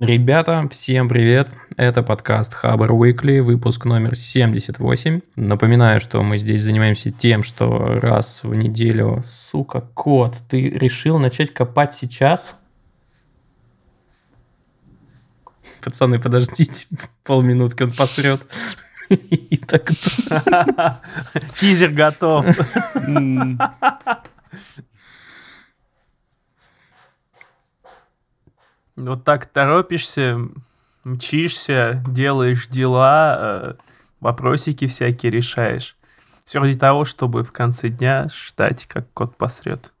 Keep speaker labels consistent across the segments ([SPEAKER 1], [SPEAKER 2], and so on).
[SPEAKER 1] Ребята, всем привет! Это подкаст Хабр Weekly, выпуск номер 78. Напоминаю, что мы здесь занимаемся тем, что раз в неделю... Сука, кот, ты решил начать копать сейчас? Пацаны, подождите полминутки, он посрет. И так
[SPEAKER 2] Тизер готов. Вот так торопишься, мчишься, делаешь дела, э, вопросики всякие решаешь. Все ради того, чтобы в конце дня ждать, как кот посрет.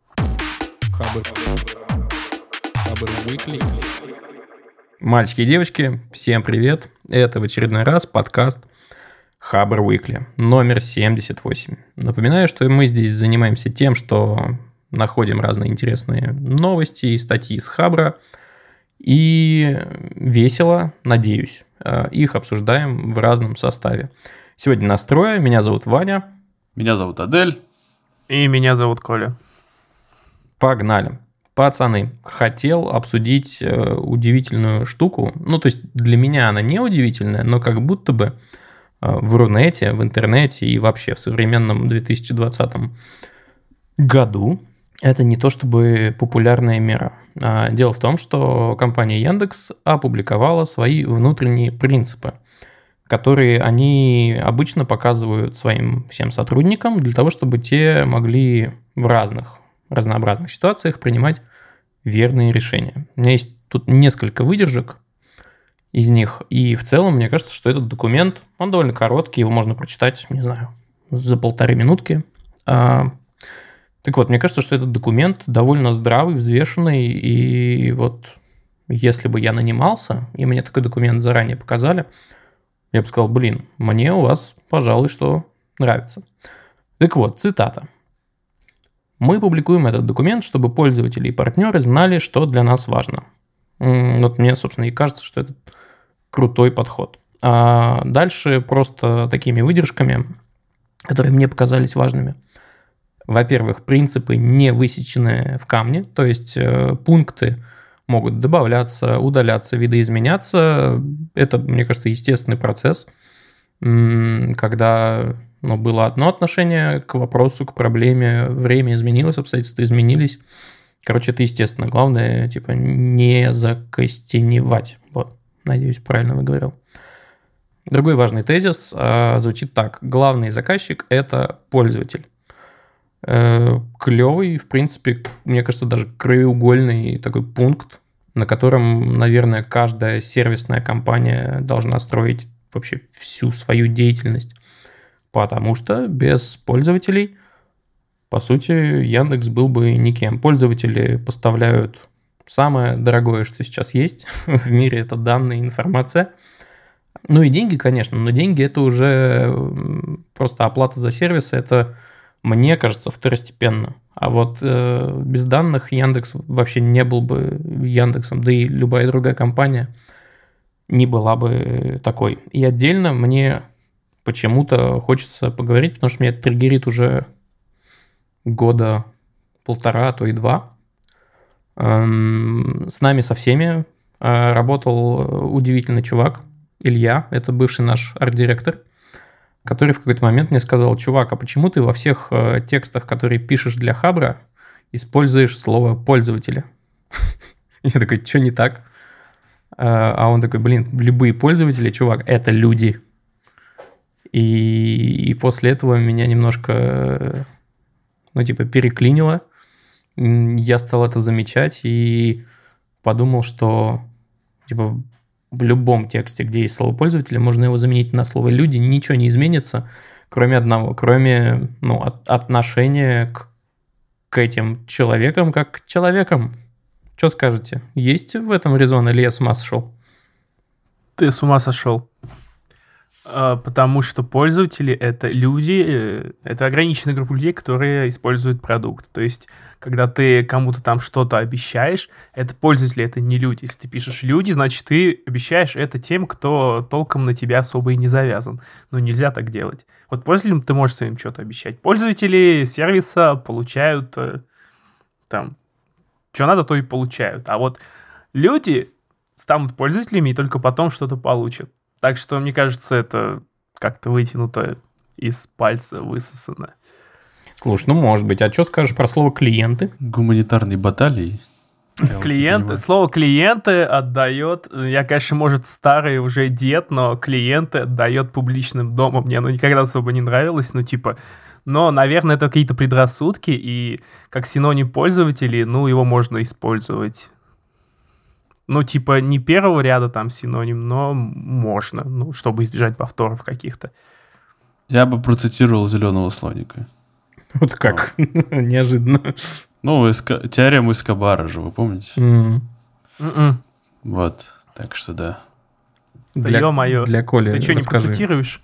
[SPEAKER 1] Мальчики и девочки, всем привет. Это в очередной раз подкаст Хабр Уикли, номер 78. Напоминаю, что мы здесь занимаемся тем, что находим разные интересные новости и статьи с Хабра – и весело, надеюсь, э, их обсуждаем в разном составе. Сегодня настроя. Меня зовут Ваня.
[SPEAKER 3] Меня зовут Адель.
[SPEAKER 2] И меня зовут Коля.
[SPEAKER 1] Погнали. Пацаны, хотел обсудить э, удивительную штуку. Ну, то есть для меня она не удивительная, но как будто бы э, в Рунете, в интернете и вообще в современном 2020 году это не то чтобы популярная мера. А, дело в том, что компания Яндекс опубликовала свои внутренние принципы, которые они обычно показывают своим всем сотрудникам для того, чтобы те могли в разных разнообразных ситуациях принимать верные решения. У меня есть тут несколько выдержек из них, и в целом мне кажется, что этот документ, он довольно короткий, его можно прочитать, не знаю, за полторы минутки. Так вот, мне кажется, что этот документ довольно здравый, взвешенный, и вот если бы я нанимался, и мне такой документ заранее показали, я бы сказал, блин, мне у вас, пожалуй, что нравится. Так вот, цитата. Мы публикуем этот документ, чтобы пользователи и партнеры знали, что для нас важно. Вот мне, собственно, и кажется, что это крутой подход. А дальше просто такими выдержками, которые мне показались важными – во-первых, принципы не высечены в камне, то есть э, пункты могут добавляться, удаляться, видоизменяться. Это, мне кажется, естественный процесс, когда ну, было одно отношение к вопросу, к проблеме, время изменилось, обстоятельства изменились. Короче, это естественно. Главное, типа, не закостеневать. Вот, надеюсь, правильно выговорил. Другой важный тезис а, звучит так. Главный заказчик – это пользователь. Э, клевый, в принципе, мне кажется, даже краеугольный такой пункт, на котором, наверное, каждая сервисная компания должна строить вообще всю свою деятельность. Потому что без пользователей, по сути, Яндекс был бы никем. Пользователи поставляют самое дорогое, что сейчас есть в мире, это данные, информация. Ну и деньги, конечно, но деньги это уже просто оплата за сервис, это мне кажется, второстепенно. А вот э, без данных Яндекс вообще не был бы Яндексом, да и любая другая компания не была бы такой. И отдельно мне почему-то хочется поговорить, потому что меня триггерит уже года полтора, а то и два. Эм, с нами со всеми э, работал удивительный чувак, Илья, это бывший наш арт-директор – который в какой-то момент мне сказал, чувак, а почему ты во всех э, текстах, которые пишешь для Хабра, используешь слово пользователя? Я такой, что не так? А, а он такой, блин, любые пользователи, чувак, это люди. И, и после этого меня немножко, ну, типа, переклинило. Я стал это замечать и подумал, что, типа, в любом тексте, где есть слово пользователя, можно его заменить на слово люди, ничего не изменится, кроме одного, кроме ну, от, отношения к, к этим человекам как к человекам. Что скажете? Есть в этом резон или я с ума сошел?
[SPEAKER 2] Ты с ума сошел. А, потому что пользователи это люди, э, это ограниченная группа людей, которые используют продукт. То есть, когда ты кому-то там что-то обещаешь, это пользователи, это не люди. Если ты пишешь люди, значит, ты обещаешь это тем, кто толком на тебя особо и не завязан. Но нельзя так делать. Вот пользователям ты можешь своим что-то обещать. Пользователи сервиса получают э, там, что надо, то и получают. А вот люди станут пользователями и только потом что-то получат. Так что, мне кажется, это как-то вытянуто из пальца высосано.
[SPEAKER 1] Слушай, ну может быть. А что скажешь про слово клиенты?
[SPEAKER 3] Гуманитарные баталии.
[SPEAKER 2] Клиенты, слово клиенты отдает, я, конечно, может, старый уже дед, но клиенты отдает публичным домом. Мне оно никогда особо не нравилось, ну, типа, но, наверное, это какие-то предрассудки, и как синоним пользователей, ну, его можно использовать. Ну, типа, не первого ряда там синоним, но можно, ну, чтобы избежать повторов каких-то.
[SPEAKER 3] Я бы процитировал зеленого слоника.
[SPEAKER 1] Вот как? Неожиданно.
[SPEAKER 3] Ну, эска... теорему Эскобара же, вы помните?
[SPEAKER 1] М.
[SPEAKER 2] М-м.
[SPEAKER 3] Вот, так что да.
[SPEAKER 2] Да
[SPEAKER 1] Для,
[SPEAKER 2] ё-моё.
[SPEAKER 1] для Коли
[SPEAKER 2] Ты что, не процитируешь?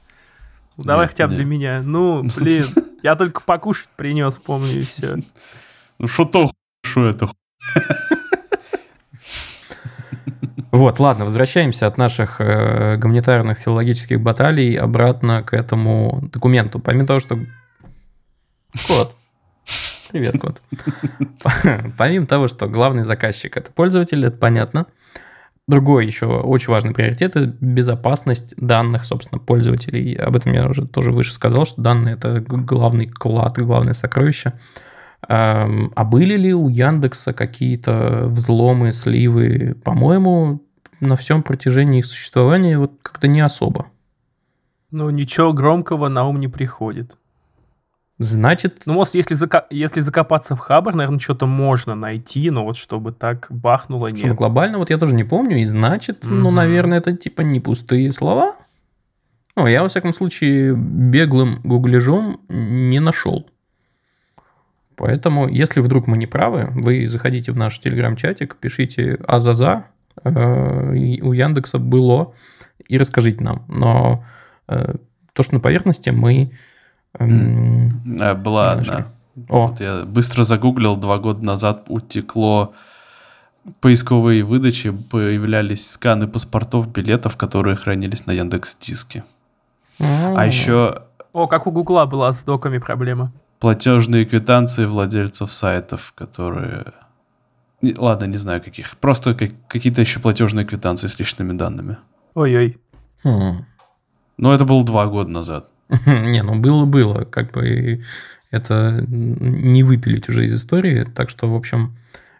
[SPEAKER 2] Ну, Давай
[SPEAKER 3] Нет,
[SPEAKER 2] хотя бы
[SPEAKER 3] нет.
[SPEAKER 2] для меня. Ну, блин, я только покушать принес, помню, и все.
[SPEAKER 3] Ну, что то что это
[SPEAKER 1] Вот, ладно, возвращаемся от наших э, гуманитарных филологических баталий обратно к этому документу. Помимо того, что... Кот. Привет, кот. Помимо того, что главный заказчик – это пользователь, это понятно. Другой еще очень важный приоритет – это безопасность данных, собственно, пользователей. Об этом я уже тоже выше сказал, что данные – это главный клад, главное сокровище. Эм, А были ли у Яндекса какие-то взломы, сливы? По-моему, на всем протяжении их существования вот как-то не особо.
[SPEAKER 2] Ну, ничего громкого на ум не приходит.
[SPEAKER 1] Значит,
[SPEAKER 2] Ну, может, если, зака- если закопаться в хабар, наверное, что-то можно найти, но вот чтобы так бахнуло, нет.
[SPEAKER 1] глобально, вот я тоже не помню, и значит, ну,
[SPEAKER 2] Мгм.
[SPEAKER 1] наверное, это типа не пустые слова. Ну, я, во всяком случае, беглым гугляжом не нашел. Поэтому, если вдруг мы не правы, вы заходите в наш телеграм-чатик, пишите «Азаза», у Яндекса было, и расскажите нам. Но э, то, что на поверхности, мы... эм,
[SPEAKER 3] А, Была одна.
[SPEAKER 1] О,
[SPEAKER 3] Вот я быстро загуглил, два года назад утекло поисковые выдачи, появлялись сканы паспортов, билетов, которые хранились на Яндекс Диске. А еще
[SPEAKER 2] О, как у Гугла была с доками проблема.
[SPEAKER 3] платежные квитанции владельцев сайтов, которые... Ладно, не знаю каких. Просто как- какие-то еще платежные квитанции с личными данными.
[SPEAKER 2] Ой-ой.
[SPEAKER 1] Хм.
[SPEAKER 3] Но это было два года назад.
[SPEAKER 1] Не, ну было-было, как бы это не выпилить уже из истории, так что, в общем,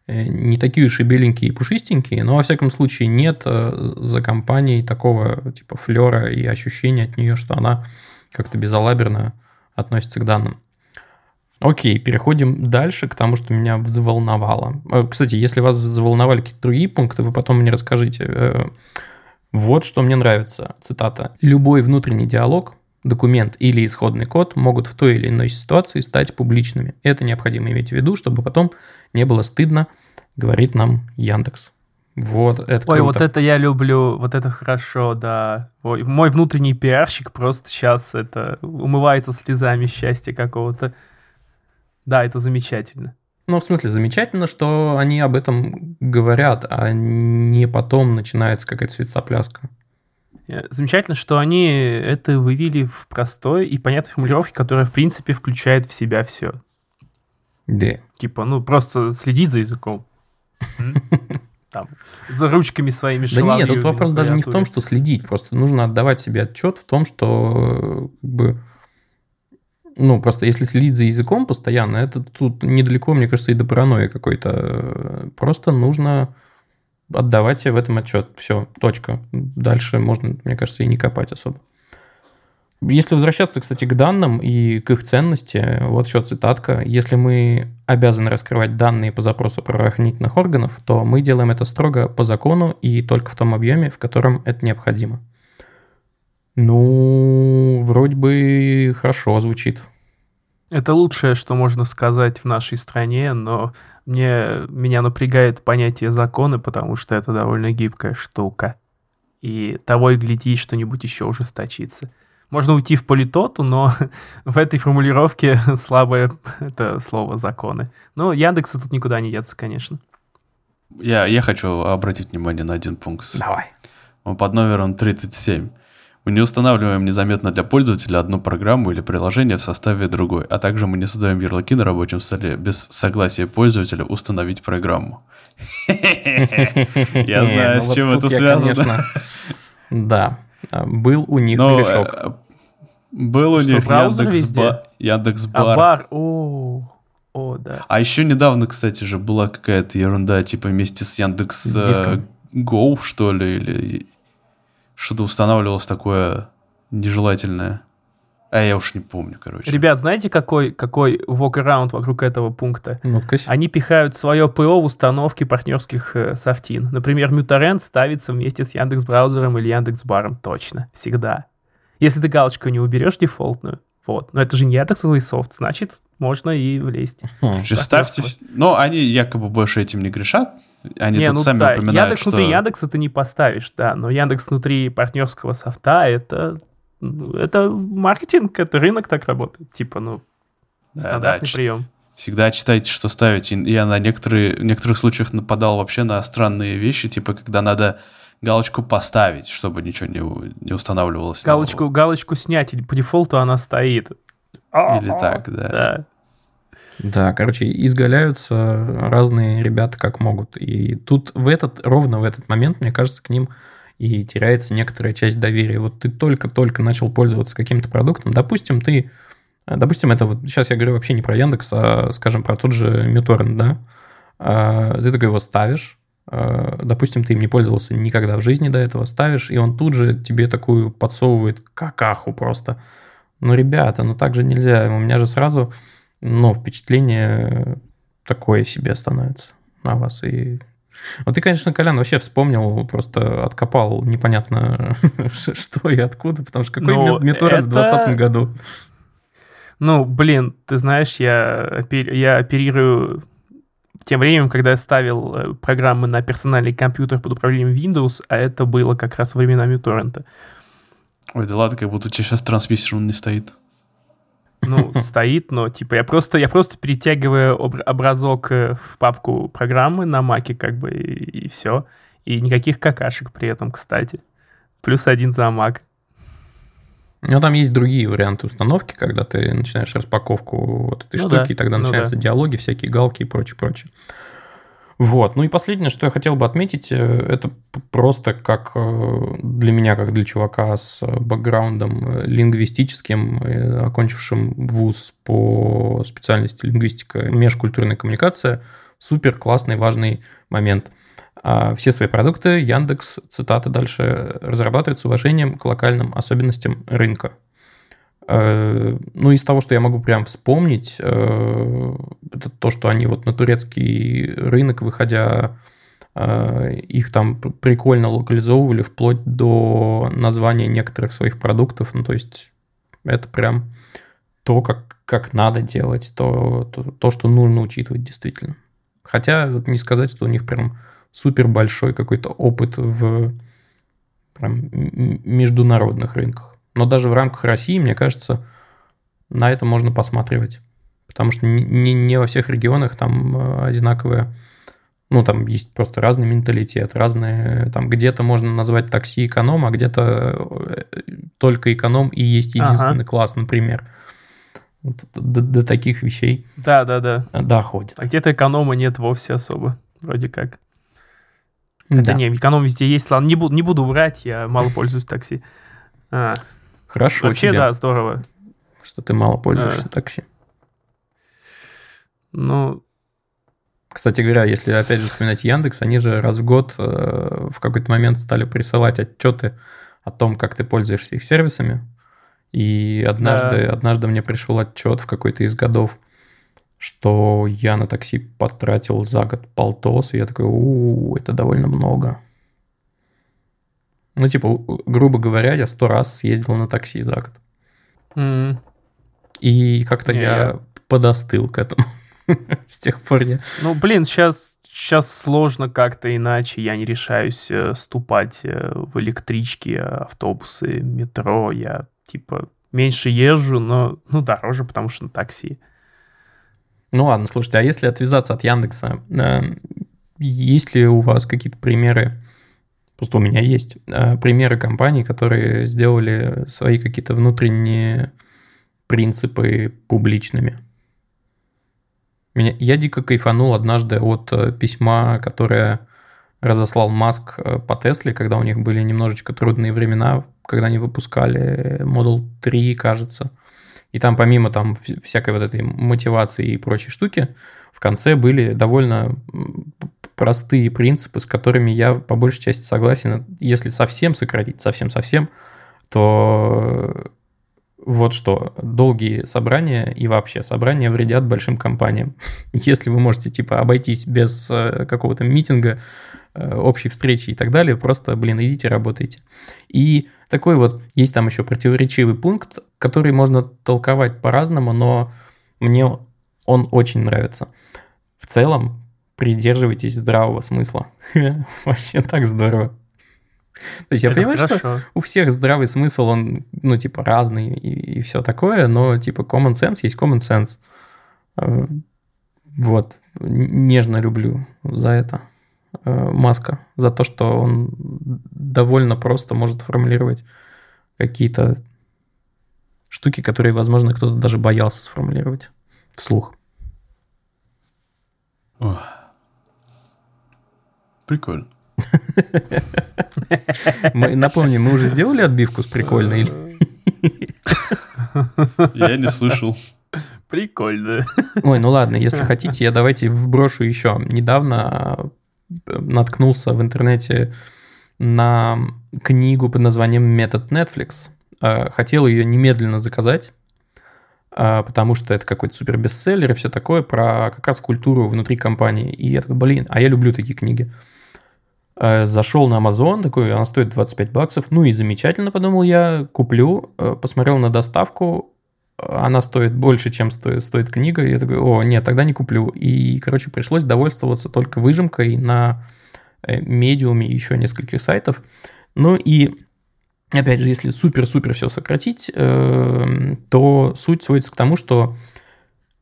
[SPEAKER 1] э, не такие уж и беленькие и пушистенькие, но, во всяком случае, нет э, за компанией такого, типа, флера и ощущения от нее, что она как-то безалаберно относится к данным. Окей, переходим дальше к тому, что меня взволновало. Э, Кстати, если вас заволновали какие-то другие пункты, вы потом мне расскажите. Э, Вот что мне нравится, цитата. «Любой внутренний диалог, документ или исходный код могут в той или иной ситуации стать публичными. Это необходимо иметь в виду, чтобы потом не было стыдно, говорит нам Яндекс». Вот, это
[SPEAKER 2] Ой,
[SPEAKER 1] круто.
[SPEAKER 2] вот это я люблю, вот это хорошо, да. Ой, мой внутренний пиарщик просто сейчас это умывается слезами счастья какого-то. Да, это замечательно.
[SPEAKER 1] Ну, в смысле, замечательно, что они об этом говорят, а не потом начинается какая-то светопляска.
[SPEAKER 2] Э, Замечательно, что они это вывели в простой и понятной формулировке, которая, в принципе, включает в себя все.
[SPEAKER 1] Да.
[SPEAKER 2] Типа, ну, просто следить за языком. Там, за ручками своими
[SPEAKER 1] Да нет, тут вопрос даже не в том, что следить, просто нужно отдавать себе отчет в том, что как бы ну, просто если следить за языком постоянно, это тут недалеко, мне кажется, и до паранойи какой-то. Просто нужно отдавать себе в этом отчет. Все, точка. Дальше можно, мне кажется, и не копать особо. Если возвращаться, кстати, к данным и к их ценности, вот еще цитатка. Если мы обязаны раскрывать данные по запросу правоохранительных органов, то мы делаем это строго по закону и только в том объеме, в котором это необходимо. Ну, вроде бы хорошо звучит.
[SPEAKER 2] Это лучшее, что можно сказать в нашей стране, но мне, меня напрягает понятие законы, потому что это довольно гибкая штука. И того и гляди, что-нибудь еще ужесточится. Можно уйти в политоту, но в этой формулировке слабое это слово законы. Но Яндексу тут никуда не деться, конечно.
[SPEAKER 3] Я, я хочу обратить внимание на один пункт.
[SPEAKER 1] Давай.
[SPEAKER 3] Он под номером 37. Мы не устанавливаем незаметно для пользователя одну программу или приложение в составе другой, а также мы не создаем ярлыки на рабочем столе без согласия пользователя установить программу. Я знаю, с
[SPEAKER 1] Ну,
[SPEAKER 3] чем
[SPEAKER 1] вот
[SPEAKER 3] это связано.
[SPEAKER 1] Да, был у них грешок.
[SPEAKER 3] э, Был у них
[SPEAKER 2] браузер
[SPEAKER 3] Яндекс
[SPEAKER 2] везде?
[SPEAKER 3] Ба- Яндекс
[SPEAKER 2] А
[SPEAKER 3] Бар.
[SPEAKER 2] о, о, да.
[SPEAKER 3] А еще недавно, кстати же, была какая-то ерунда, типа вместе с Яндекс э,
[SPEAKER 1] Диском.
[SPEAKER 3] Go, что ли, или что-то устанавливалось такое нежелательное. А я уж не помню, короче.
[SPEAKER 2] Ребят, знаете, какой, какой walk-around вокруг этого пункта?
[SPEAKER 1] Ну-ка,
[SPEAKER 2] Они пихают свое ПО в установки партнерских э, софтин. Например, Mutarend ставится вместе с Яндекс браузером или Яндекс Баром. Точно. Всегда. Если ты галочку не уберешь дефолтную, вот. Но это же не Яндексовый софт, значит, можно и влезть.
[SPEAKER 1] Хм.
[SPEAKER 3] Короче, ставьте... Но они якобы больше этим не грешат. Они
[SPEAKER 2] не,
[SPEAKER 3] тут
[SPEAKER 2] ну
[SPEAKER 3] сами
[SPEAKER 2] да,
[SPEAKER 3] упоминают,
[SPEAKER 2] Яндекс
[SPEAKER 3] что...
[SPEAKER 2] внутри Яндекса ты не поставишь, да, но Яндекс внутри партнерского софта это ну, это маркетинг, это рынок так работает. Типа, ну,
[SPEAKER 3] Да,
[SPEAKER 2] стандартный
[SPEAKER 3] да,
[SPEAKER 2] прием.
[SPEAKER 3] Всегда читайте, что ставить. И Я на некоторые, в некоторых случаях нападал вообще на странные вещи, типа когда надо галочку поставить, чтобы ничего не, не устанавливалось.
[SPEAKER 2] Галочку, галочку снять, и по дефолту она стоит.
[SPEAKER 3] Или так, да.
[SPEAKER 2] Да.
[SPEAKER 1] Да, короче, изгаляются разные ребята как могут. И тут в этот, ровно в этот момент, мне кажется, к ним и теряется некоторая часть доверия. Вот ты только-только начал пользоваться каким-то продуктом, допустим, ты, допустим, это вот, сейчас я говорю вообще не про Яндекс, а, скажем, про тот же MuTorrent, да, А, ты такой его ставишь, а, допустим, ты им не пользовался никогда в жизни до этого, ставишь, и он тут же тебе такую подсовывает какаху просто. Ну, ребята, ну так же нельзя. У меня же сразу, ну, впечатление такое себе становится на вас. И вот ты, конечно, Колян, вообще вспомнил, просто откопал непонятно что и откуда, потому что какой
[SPEAKER 2] Ну,
[SPEAKER 1] Миторрент в
[SPEAKER 2] это-
[SPEAKER 1] 2020 году?
[SPEAKER 2] Ну, блин, ты знаешь, я, опер- я оперирую тем временем, когда я ставил э, программы на персональный компьютер под управлением Windows, а это было как раз во времена MuTorrent.
[SPEAKER 3] Ой, да ладно, как будто у тебя сейчас трансмиссер не стоит.
[SPEAKER 2] Ну, стоит, но типа я просто, я просто перетягиваю обр- образок э, в папку программы на маке, как бы, и, все. И никаких какашек при этом, кстати. Плюс один за Mac.
[SPEAKER 1] Ну, там есть другие варианты установки, когда ты начинаешь распаковку вот этой
[SPEAKER 2] Ну
[SPEAKER 1] штуки,
[SPEAKER 2] да,
[SPEAKER 1] и тогда
[SPEAKER 2] ну
[SPEAKER 1] начинаются
[SPEAKER 2] да.
[SPEAKER 1] диалоги, всякие галки и прочее, прочее. Вот. Ну и последнее, что я хотел бы отметить, э, это просто как э, для меня, как для чувака с э, бэкграундом лингвистическим, окончившим вуз по специальности лингвистика, межкультурная коммуникация, супер классный, важный момент. А Все свои продукты Яндекс, цитата дальше, разрабатывает с уважением к локальным особенностям рынка. Э, Ну, из того, что я могу прям вспомнить, э, это то, что они вот на турецкий рынок, выходя, э, их там прикольно локализовывали вплоть до названия некоторых своих продуктов. Ну, то есть это прям то, как, как надо делать, то, то, то, что нужно учитывать действительно. Хотя вот не сказать, что у них прям супер большой какой-то опыт в прям международных рынках. Но даже в рамках России, мне кажется, на это можно посматривать. Потому что не, не, не во всех регионах там э, одинаковые, ну, там есть просто разный менталитет, разные, там где-то можно назвать такси эконом, а где-то э, только эконом и есть единственный
[SPEAKER 2] Ага.
[SPEAKER 1] класс, например. Вот до, до таких вещей
[SPEAKER 2] Да, да, да.
[SPEAKER 1] э, доходит.
[SPEAKER 2] А где-то эконома нет вовсе особо. Вроде как. Хотя
[SPEAKER 1] Да.
[SPEAKER 2] не, эконом везде есть. Ладно, не буду, не буду врать, я мало пользуюсь такси. А,
[SPEAKER 1] Хорошо
[SPEAKER 2] вообще,
[SPEAKER 1] тебе,
[SPEAKER 2] да, здорово.
[SPEAKER 1] что ты мало пользуешься
[SPEAKER 2] А.
[SPEAKER 1] такси.
[SPEAKER 2] Ну,
[SPEAKER 1] Кстати говоря, если опять же вспоминать Яндекс, они же раз в год э, в какой-то момент стали присылать отчеты о том, как ты пользуешься их сервисами. И однажды,
[SPEAKER 2] Да.
[SPEAKER 1] однажды мне пришел отчет в какой-то из годов, что я на такси потратил за год полтос, и я такой, у это довольно много. Ну, типа, грубо говоря, я сто раз съездил на такси за год.
[SPEAKER 2] м,
[SPEAKER 1] И как-то я
[SPEAKER 2] я-
[SPEAKER 1] подостыл к этому. С тех пор я...
[SPEAKER 2] ну, блин, сейчас, сейчас сложно как-то иначе. Я не решаюсь э, ступать э, в электрички, автобусы, метро. Я, типа, меньше езжу, но, ну, дороже, потому что на такси.
[SPEAKER 1] Ну ладно, слушайте, а если отвязаться от Яндекса, э, есть ли у вас какие-то примеры Просто у меня есть э, примеры компаний, которые сделали свои какие-то внутренние принципы публичными. Меня, я дико кайфанул однажды от э, письма, которое разослал Маск э, по Тесле, когда у них были немножечко трудные времена, когда они выпускали Model 3, кажется. И там помимо там всякой вот этой мотивации и прочей штуки, в конце были довольно простые принципы, с которыми я по большей части согласен. Если совсем сократить, совсем-совсем, то вот что, долгие собрания и вообще собрания вредят большим компаниям. Если вы можете, типа, обойтись без э, какого-то митинга, э, общей встречи и так далее, просто, блин, идите, работайте. И такой вот, есть там еще противоречивый пункт, который можно толковать по-разному, но мне он очень нравится. В целом, придерживайтесь здравого смысла. Вообще так здорово. То есть я Это понимаю, хорошо. что у всех здравый смысл, он, ну, типа, разный и, и все такое, но, типа, common sense есть common sense. Э, вот. Нежно люблю за это э, Маска. За то, что он довольно просто может формулировать какие-то штуки, которые, возможно, кто-то даже боялся сформулировать вслух.
[SPEAKER 3] Прикольно.
[SPEAKER 1] Мы, напомню, мы уже сделали отбивку с прикольной?
[SPEAKER 3] Я не слышал.
[SPEAKER 2] Прикольно.
[SPEAKER 1] Ой, ну ладно, если хотите, я давайте вброшу еще. Недавно э, наткнулся в интернете на книгу под названием «Метод Netflix». Э, хотел ее немедленно заказать, э, потому что это какой-то супер бестселлер и все такое про как раз культуру внутри компании. И я такой, блин, а я люблю такие книги. Э, зашел на Amazon, такой, она стоит 25 баксов. Ну и замечательно, подумал я, куплю. Э, посмотрел на доставку, она стоит больше, чем стоит, стоит книга. Я такой, о, нет, тогда не куплю. И, короче, пришлось довольствоваться только выжимкой на э, медиуме еще нескольких сайтов. Ну и, опять же, если супер-супер все сократить, то суть сводится к тому, что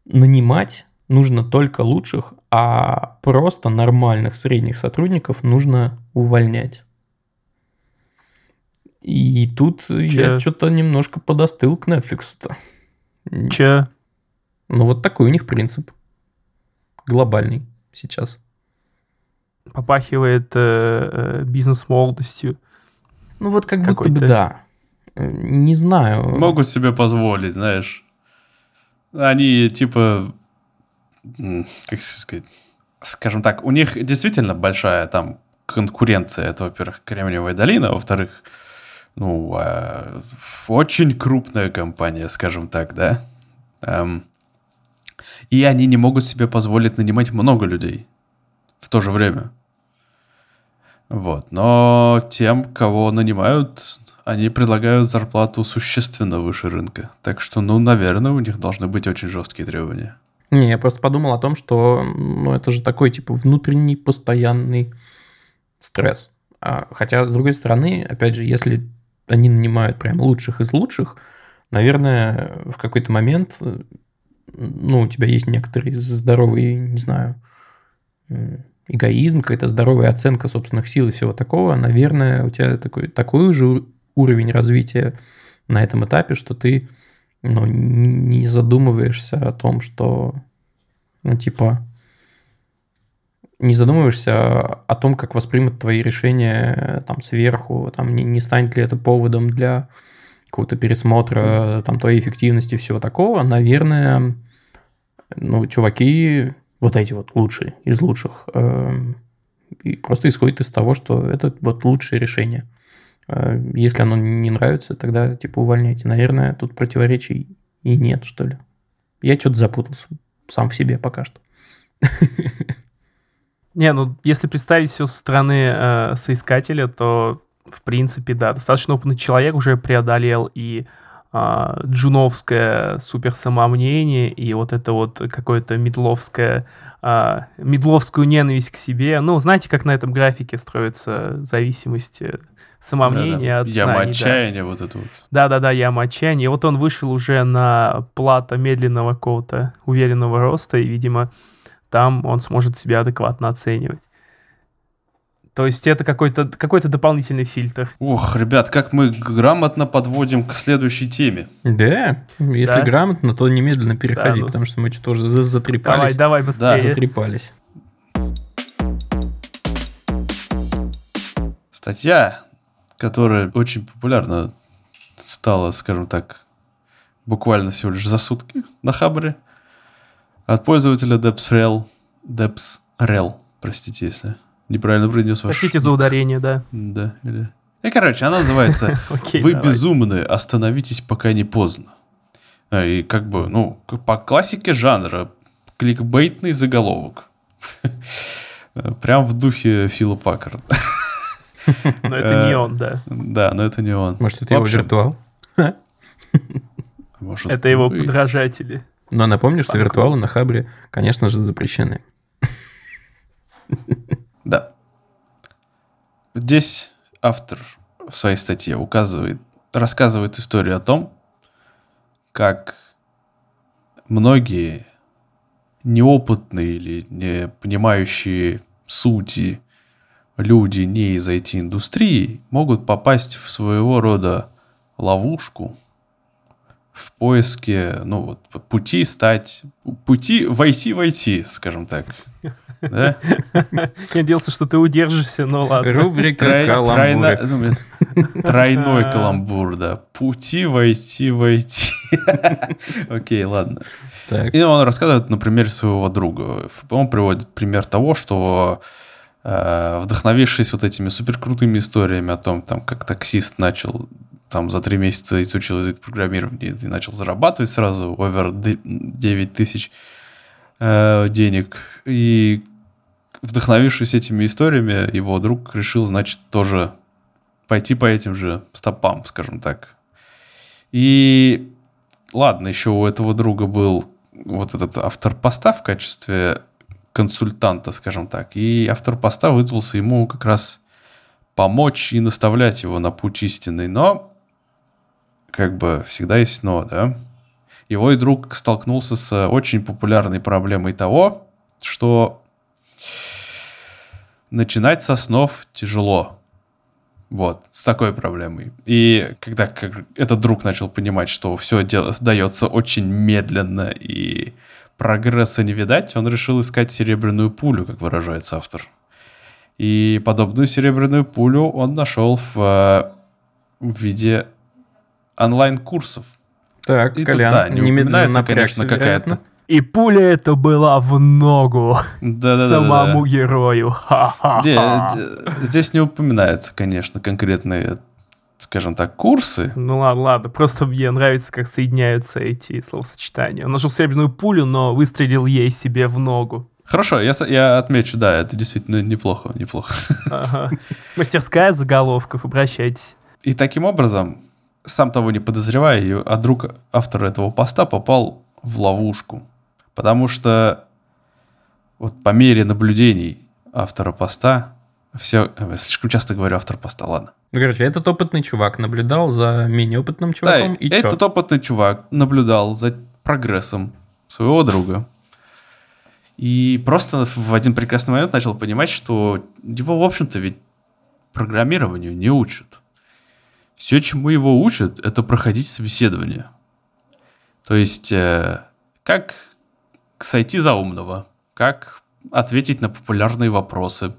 [SPEAKER 1] нанимать нужно только лучших, а просто нормальных средних сотрудников нужно увольнять. И тут Че? я что-то немножко подостыл к Netflix-то.
[SPEAKER 2] Че?
[SPEAKER 1] Ну, вот такой у них принцип. Глобальный сейчас.
[SPEAKER 2] Попахивает э, э, бизнес-молодостью.
[SPEAKER 1] Ну, вот как будто бы да. Не знаю.
[SPEAKER 3] Могут себе позволить, знаешь. Они, типа, как сказать, скажем так, у них действительно большая там конкуренция. Это, во-первых, Кремниевая долина, во-вторых, ну, э, очень крупная компания, скажем так, да. Эм, и они не могут себе позволить нанимать много людей в то же время. Вот. Но тем, кого нанимают, они предлагают зарплату существенно выше рынка. Так что, ну, наверное, у них должны быть очень жесткие требования.
[SPEAKER 1] Не, я просто подумал о том, что ну, это же такой, типа, внутренний постоянный стресс. А, хотя, с другой стороны, опять же, если они нанимают прям лучших из лучших, наверное, в какой-то момент, ну, у тебя есть некоторый здоровый, не знаю, эгоизм, какая-то здоровая оценка собственных сил и всего такого, наверное, у тебя такой, такой же уровень развития на этом этапе, что ты ну, не задумываешься о том, что, ну, типа, не задумываешься о том, как воспримут твои решения там сверху, там не, не станет ли это поводом для какого-то пересмотра там твоей эффективности и всего такого, наверное, ну, чуваки, вот эти вот лучшие из лучших, э, и просто исходит из того, что это вот лучшее решение. А если оно не нравится, тогда типа увольняйте. Наверное, тут противоречий и нет, что ли. Я что-то запутался сам в себе пока что.
[SPEAKER 2] Не, ну если представить все со стороны э, соискателя, то в принципе, да, достаточно опытный человек уже преодолел и э, джуновское супер самомнение, и вот это вот какое-то медловское, э, медловскую ненависть к себе. Ну, знаете, как на этом графике строится зависимость самомнение да, да. от
[SPEAKER 3] Яма знаний, отчаяния, да. вот это вот.
[SPEAKER 2] Да-да-да, яма отчаяния. И вот он вышел уже на плата медленного какого-то уверенного роста, и, видимо, там он сможет себя адекватно оценивать. То есть это какой-то какой дополнительный фильтр.
[SPEAKER 3] Ох, ребят, как мы грамотно подводим к следующей теме.
[SPEAKER 1] Да, если
[SPEAKER 2] Да?
[SPEAKER 1] грамотно, то немедленно переходи,
[SPEAKER 2] Да, ну.
[SPEAKER 1] потому что мы что-то уже за-
[SPEAKER 2] Давай,
[SPEAKER 1] затрепались.
[SPEAKER 2] давай быстрее.
[SPEAKER 1] Затрепались.
[SPEAKER 3] Статья, которая очень популярна стала, скажем так, буквально всего лишь за сутки на Хабре. От пользователя DepsRel. DepsRel, простите, если неправильно произнес ваш...
[SPEAKER 2] Простите за ударение, да.
[SPEAKER 3] Да, или... И, короче, она называется «Вы безумны, остановитесь, пока не поздно». А, И как бы, ну, по классике жанра, кликбейтный заголовок. Прям в духе Фила Паккарда.
[SPEAKER 2] Но это не
[SPEAKER 3] Э,
[SPEAKER 2] он, да.
[SPEAKER 3] Да, но это не он.
[SPEAKER 1] Может, это его виртуал?
[SPEAKER 3] может,
[SPEAKER 2] Это его подражатели.
[SPEAKER 1] Но напомню, что виртуалы на Хабре, конечно же, запрещены.
[SPEAKER 3] Да. Здесь автор в своей статье указывает, рассказывает историю о том, как многие неопытные или не понимающие сути люди не из IT-индустрии могут попасть в своего рода ловушку в поиске, ну вот, пути стать, пути войти в IT, скажем так. Да?
[SPEAKER 2] Я надеялся, что ты удержишься, но ладно.
[SPEAKER 1] Рубрика
[SPEAKER 3] Трой- тройна- ну, блин, Тройной каламбур, да. Пути войти, войти. Окей, ладно.
[SPEAKER 1] Так,
[SPEAKER 3] И он рассказывает на примере своего друга. Он приводит пример того, что вдохновившись вот этими суперкрутыми историями о том, там, как таксист начал там за три месяца изучил язык программирования и начал зарабатывать сразу овер 9 тысяч э, денег. И вдохновившись этими историями, его друг решил, значит, тоже пойти по этим же стопам, скажем так. И ладно, еще у этого друга был вот этот автор поста в качестве консультанта, скажем так. И автор поста вызвался ему как раз помочь и наставлять его на путь истинный. Но, как бы, всегда есть но, да? Его и друг столкнулся с очень популярной проблемой того, что начинать со снов тяжело. Вот, с такой проблемой. И когда этот друг начал понимать, что все дело дается очень медленно и прогресса не видать, он решил искать серебряную пулю, как выражается автор. И подобную серебряную пулю он нашел в, э, в виде онлайн-курсов.
[SPEAKER 1] так,
[SPEAKER 3] И тут,
[SPEAKER 1] Колян,
[SPEAKER 3] да, не упоминается,
[SPEAKER 1] напрягся,
[SPEAKER 3] конечно, какая-то...
[SPEAKER 2] И пуля эта была в ногу самому герою. Ха-ха-ха.
[SPEAKER 3] Не, э, здесь не упоминается, конечно, конкретные, скажем так, курсы.
[SPEAKER 2] Ну ладно, ладно, просто мне нравится, как соединяются эти словосочетания. Он нашел серебряную пулю, но выстрелил ей себе в ногу.
[SPEAKER 3] Хорошо, я, я отмечу, да, это действительно неплохо, неплохо.
[SPEAKER 2] Ага. Мастерская заголовков, обращайтесь.
[SPEAKER 3] И таким образом, сам того не подозревая, и- а друг автора этого поста попал в ловушку. Потому что вот по мере наблюдений автора поста, все, э, я слишком часто говорю автор поста, ладно.
[SPEAKER 1] Ну, короче, этот опытный чувак наблюдал за менее опытным
[SPEAKER 3] Да,
[SPEAKER 1] чуваком, и чё?
[SPEAKER 3] этот опытный чувак наблюдал за прогрессом своего друга. И просто в один прекрасный момент начал понимать, что его, в общем-то, ведь программированию не учат. Все, чему его учат, это проходить собеседование. То есть, э, как сойти за умного, как ответить на популярные вопросы,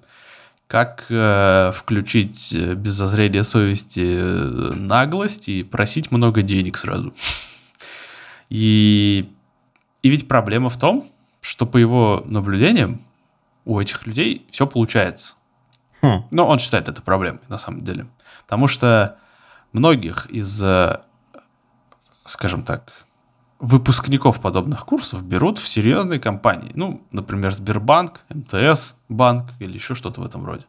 [SPEAKER 3] как э, включить э, без зазрения совести э, наглость и просить много денег сразу. И, и ведь проблема в том, что по его наблюдениям у этих людей все получается.
[SPEAKER 1] Хм.
[SPEAKER 3] Но он считает это проблемой, на самом деле. Потому что многих из, э, скажем так, выпускников подобных курсов берут в серьезные компании. Ну, например, Сбербанк, МТС банк или еще что-то в этом роде.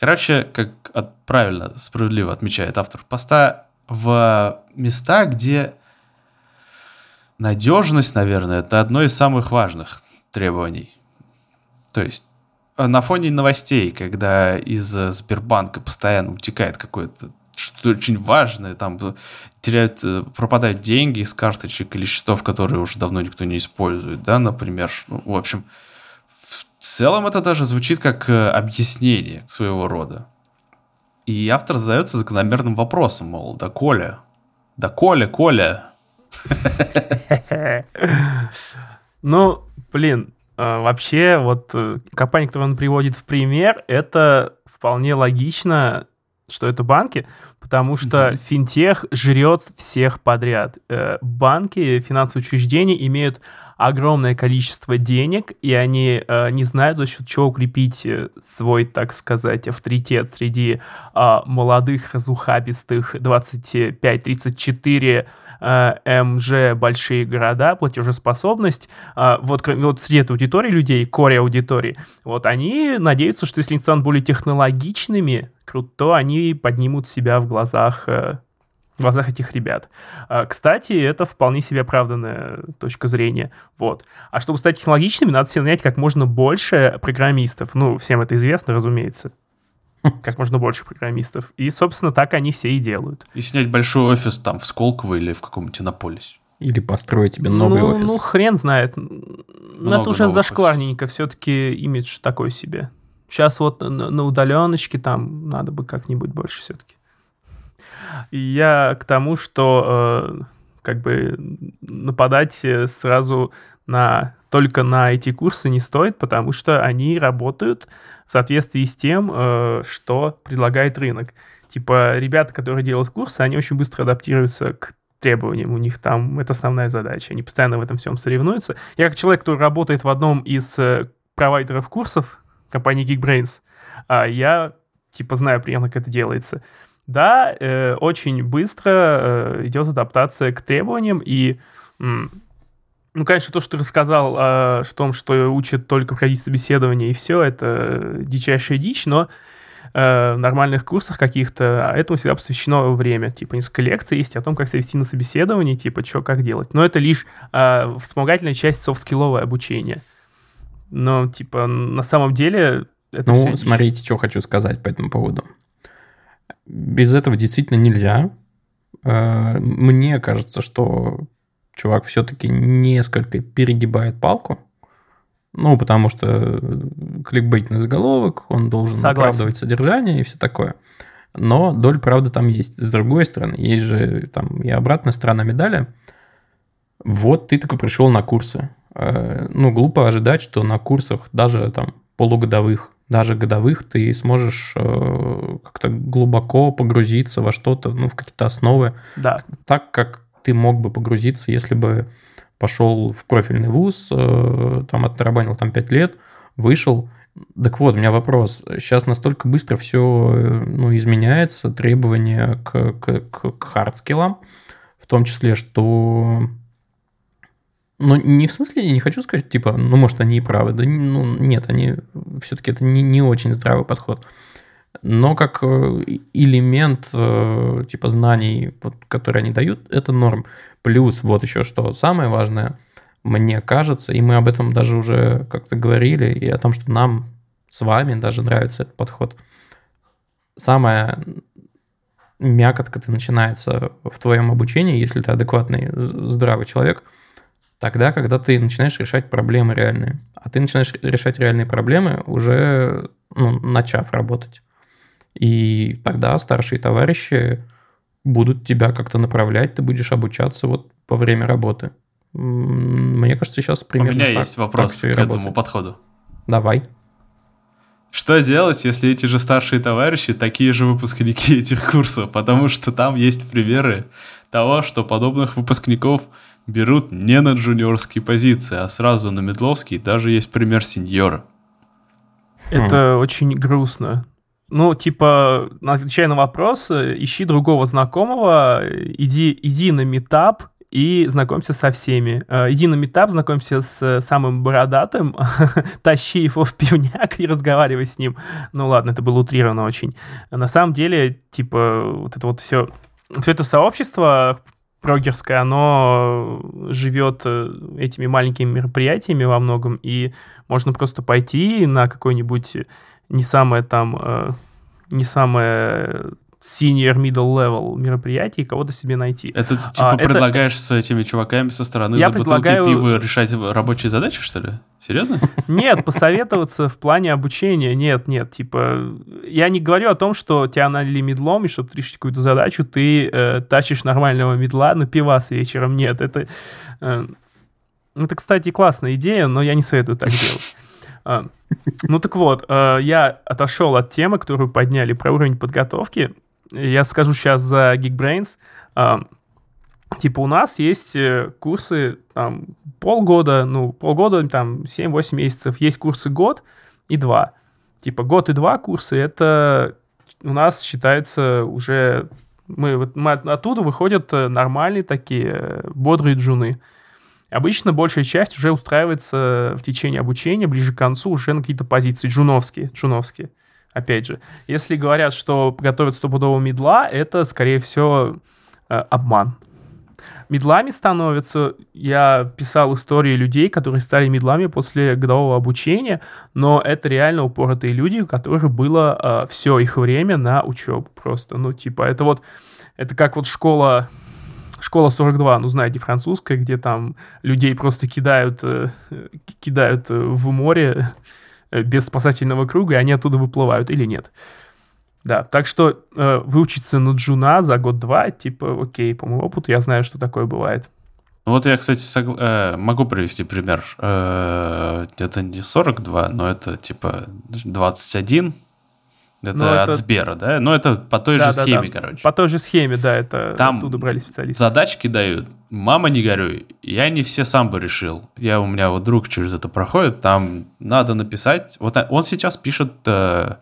[SPEAKER 3] Короче, как от- правильно, справедливо отмечает автор поста, в места, где надежность, наверное, это одно из самых важных требований. То есть э, на фоне новостей, когда из э, Сбербанка постоянно утекает какое-то что-то очень важное, там э, теряют, э, пропадают деньги из карточек или счетов, которые уже давно никто не использует, да, например. Ну, в общем, в целом это даже звучит как э, объяснение своего рода. И автор задается закономерным вопросом, мол, да Коля, да Коля, Коля.
[SPEAKER 2] Ну, блин, вообще вот компания, которую он приводит в пример, это вполне логично, что это банки, потому что mm-hmm. финтех жрет всех подряд. Э, банки, финансовые учреждения имеют огромное количество денег, и они э, не знают, за счет чего укрепить э, свой, так сказать, авторитет среди э, молодых, разухабистых 25-34 э, МЖ большие города, платежеспособность. Э, вот, вот среди аудитории людей, коре аудитории, вот они надеются, что если они станут более технологичными, то они поднимут себя в глазах э, в глазах этих ребят. А, кстати, это вполне себе оправданная точка зрения. Вот. А чтобы стать технологичными, надо себе нанять как можно больше программистов. Ну, всем это известно, разумеется. Как можно больше программистов. И, собственно, так они все и делают.
[SPEAKER 3] И снять большой офис там в Сколково или в каком-нибудь Иннополисе.
[SPEAKER 1] Или построить тебе новый
[SPEAKER 2] ну,
[SPEAKER 1] офис.
[SPEAKER 2] Ну, хрен знает. Но это уже зашкварненько. Все-таки имидж такой себе. Сейчас вот на, на удаленочке там надо бы как-нибудь больше все-таки. Я к тому, что э, как бы нападать сразу на только на эти курсы не стоит, потому что они работают в соответствии с тем, э, что предлагает рынок. Типа ребята, которые делают курсы, они очень быстро адаптируются к требованиям. У них там это основная задача. Они постоянно в этом всем соревнуются. Я как человек, который работает в одном из э, провайдеров курсов компании Geekbrains, э, я типа знаю примерно, как это делается. Да, э, очень быстро идет адаптация к требованиям, и, ну, конечно, то, что ты рассказал о том, что учат только проходить собеседование, и все, это дичайшая дичь, но э, в нормальных курсах каких-то а этому всегда посвящено время. Типа, несколько лекций есть о том, как себя вести на собеседовании, типа, что, как делать. Но это лишь э, вспомогательная часть софт-скилловое обучения. Но, типа, на самом деле...
[SPEAKER 1] Это ну, смотрите, что хочу сказать по этому поводу без этого действительно нельзя. Э, мне кажется, что чувак все-таки несколько перегибает палку. Ну, потому что кликбейтный заголовок, он должен Согласен. оправдывать содержание и все такое. Но доль правды там есть. С другой стороны, есть же там и обратная сторона медали. Вот ты такой пришел на курсы. Э, ну, глупо ожидать, что на курсах даже там полугодовых даже годовых, ты сможешь э, как-то глубоко погрузиться во что-то, ну, в какие-то основы.
[SPEAKER 2] Да.
[SPEAKER 1] Так, как ты мог бы погрузиться, если бы пошел в профильный вуз, э, там оттарабанил там 5 лет, вышел. Так вот, у меня вопрос. Сейчас настолько быстро все э, ну, изменяется, требования к, к, к, к хардскиллам, в том числе, что ну, не в смысле, я не хочу сказать, типа, ну, может, они и правы. Да, ну, нет, они все-таки это не, не очень здравый подход. Но как э, элемент, э, типа, знаний, вот, которые они дают, это норм. Плюс, вот еще что самое важное, мне кажется, и мы об этом даже уже как-то говорили, и о том, что нам с вами даже нравится этот подход. Самая мякотка-то начинается в твоем обучении, если ты адекватный, здравый человек – тогда, когда ты начинаешь решать проблемы реальные. А ты начинаешь решать реальные проблемы, уже ну, начав работать. И тогда старшие товарищи будут тебя как-то направлять, ты будешь обучаться вот во время работы. Мне кажется, сейчас примерно
[SPEAKER 3] У меня
[SPEAKER 1] так,
[SPEAKER 3] есть вопрос к работает. этому подходу.
[SPEAKER 1] Давай.
[SPEAKER 3] Что делать, если эти же старшие товарищи такие же выпускники этих курсов? Потому что там есть примеры того, что подобных выпускников берут не на джуниорские позиции, а сразу на медловский. Даже есть пример сеньора.
[SPEAKER 2] Это хм. очень грустно. Ну, типа, отвечая на вопрос, ищи другого знакомого, иди, иди на метап и знакомься со всеми. Э, иди на метап, знакомься с самым бородатым, тащи его в пивняк и разговаривай с ним. Ну ладно, это было утрировано очень. На самом деле, типа, вот это вот все все это сообщество прогерское, оно живет э, этими маленькими мероприятиями во многом, и можно просто пойти на какой-нибудь не самое там, э, не самое senior middle level мероприятие и кого-то себе найти.
[SPEAKER 3] Это типа а, предлагаешь это... с этими чуваками со стороны я за предлагаю... бутылки пива решать рабочие задачи, что ли? Серьезно?
[SPEAKER 2] Нет, посоветоваться в плане обучения нет, нет. Типа, я не говорю о том, что тебя налили медлом, и чтобы ты решить какую-то задачу, ты э, тащишь нормального медла на пивас вечером. Нет, это... Э, это, кстати, классная идея, но я не советую так делать. А, ну так вот, э, я отошел от темы, которую подняли про уровень подготовки. Я скажу сейчас за Geekbrains. А, типа у нас есть э, курсы там полгода, ну полгода, там 7-8 месяцев. Есть курсы год и два. Типа год и два курса это у нас считается уже мы, мы оттуда выходят э, нормальные такие бодрые джуны. Обычно большая часть уже устраивается в течение обучения, ближе к концу, уже на какие-то позиции джуновские. джуновские. Опять же, если говорят, что готовят стопудового медла, это, скорее всего, э, обман. Медлами становятся, я писал истории людей, которые стали медлами после годового обучения, но это реально упоротые люди, у которых было э, все их время на учебу просто. Ну, типа, это вот, это как вот школа школа 42, ну, знаете, французская, где там людей просто кидают, э, кидают э, в море э, без спасательного круга, и они оттуда выплывают или нет. Да, так что э, выучиться на джуна за год-два, типа, окей, по моему опыту, я знаю, что такое бывает.
[SPEAKER 3] Ну вот я, кстати, согла- э, могу привести пример. Э, это не 42, но это типа 21, это, ну, это от Сбера, да? Но это по той да, же да, схеме, да. короче.
[SPEAKER 2] По той же схеме, да, это
[SPEAKER 3] Там
[SPEAKER 2] оттуда брали специалисты.
[SPEAKER 3] Задачки дают. Мама, не горюй. Я не все сам бы решил. Я у меня вот друг через это проходит. Там надо написать. Вот он сейчас пишет э,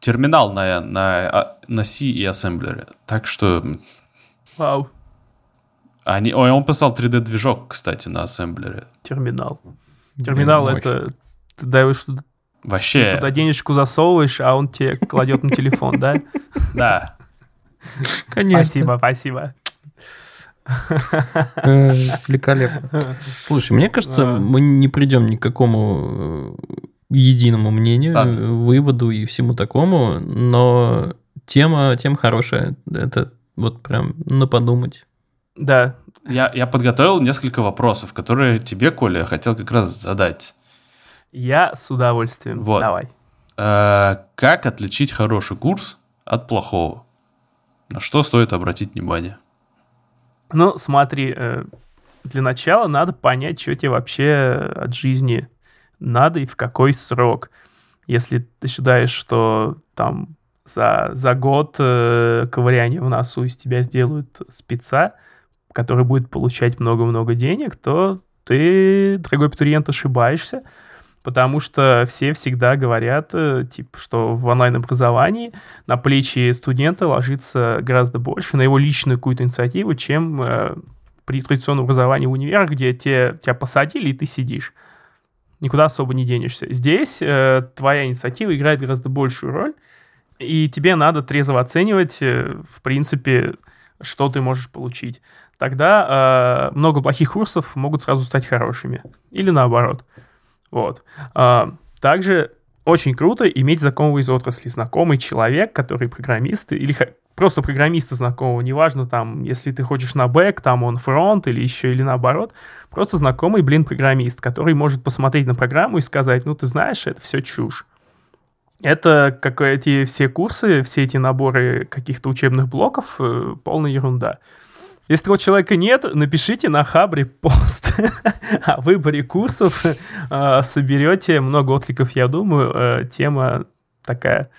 [SPEAKER 3] терминал на, на, а, на C и ассемблере. Так что...
[SPEAKER 2] Вау.
[SPEAKER 3] Они, ой, он писал 3D-движок, кстати, на ассемблере.
[SPEAKER 2] Терминал. Терминал это... Ты даешь
[SPEAKER 3] Вообще.
[SPEAKER 2] Ты туда денежку засовываешь, а он тебе кладет на телефон, да?
[SPEAKER 3] Да.
[SPEAKER 1] Конечно.
[SPEAKER 2] Спасибо, спасибо.
[SPEAKER 1] Э, великолепно. Слушай, мне кажется, мы не придем ни к какому э, единому мнению, выводу и всему такому, но тема, тема хорошая. Это вот прям на подумать.
[SPEAKER 2] Да.
[SPEAKER 3] Я, я подготовил несколько вопросов, которые тебе, Коля, хотел как раз задать.
[SPEAKER 2] Я с удовольствием. Вот. Давай.
[SPEAKER 3] Э, как отличить хороший курс от плохого? На что стоит обратить внимание?
[SPEAKER 2] Ну, смотри, э, для начала надо понять, что тебе вообще от жизни надо и в какой срок. Если ты считаешь, что там за, за год э, в носу из тебя сделают спеца, который будет получать много-много денег, то ты, дорогой абитуриент, ошибаешься потому что все всегда говорят, э, типа, что в онлайн-образовании на плечи студента ложится гораздо больше на его личную какую-то инициативу, чем э, при традиционном образовании в универах, где те, тебя посадили, и ты сидишь. Никуда особо не денешься. Здесь э, твоя инициатива играет гораздо большую роль, и тебе надо трезво оценивать, э, в принципе, что ты можешь получить. Тогда э, много плохих курсов могут сразу стать хорошими. Или наоборот. Вот. А, также очень круто иметь знакомого из отрасли, знакомый человек, который программист, или просто программиста знакомого, неважно там, если ты хочешь на бэк, там он фронт или еще, или наоборот, просто знакомый, блин, программист, который может посмотреть на программу и сказать, ну, ты знаешь, это все чушь. Это как эти все курсы, все эти наборы каких-то учебных блоков, э, полная ерунда. Если такого человека нет, напишите на Хабре пост о выборе курсов, э, соберете много откликов, я думаю. Э, тема такая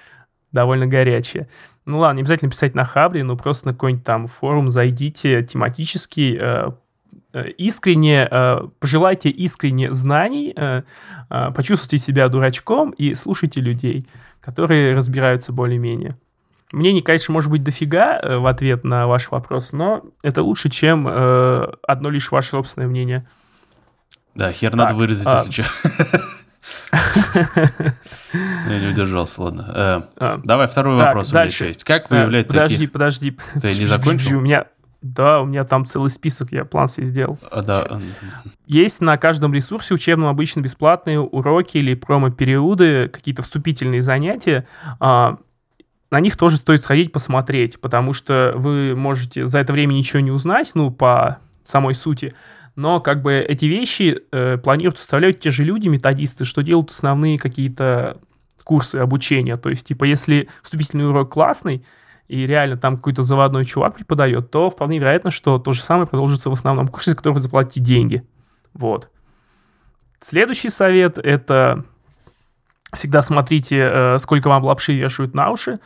[SPEAKER 2] довольно горячая. Ну ладно, не обязательно писать на Хабре, но просто на какой-нибудь там форум зайдите тематический, э, искренне, пожелайте искренне знаний, почувствуйте себя дурачком и слушайте людей, которые разбираются более-менее. Мнений, конечно, может быть дофига э, в ответ на ваш вопрос, но это лучше, чем э, одно лишь ваше собственное мнение.
[SPEAKER 3] Да, хер надо выразить, а... если что. Я не удержался, ладно. Э, а, давай второй вопрос у меня еще есть. Как выявлять
[SPEAKER 2] таких... Подожди, подожди.
[SPEAKER 3] Ты не закончил?
[SPEAKER 2] У меня... Да, у меня там целый список, я план себе сделал.
[SPEAKER 3] А, да.
[SPEAKER 2] Есть на каждом ресурсе учебном обычно бесплатные уроки или промо-периоды, какие-то вступительные занятия. На них тоже стоит сходить посмотреть, потому что вы можете за это время ничего не узнать, ну, по самой сути, но как бы эти вещи э, планируют оставлять те же люди, методисты, что делают основные какие-то курсы обучения. То есть, типа, если вступительный урок классный, и реально там какой-то заводной чувак преподает, то вполне вероятно, что то же самое продолжится в основном курсе, за который вы заплатите деньги. Вот. Следующий совет — это всегда смотрите, э, сколько вам лапши вешают на уши,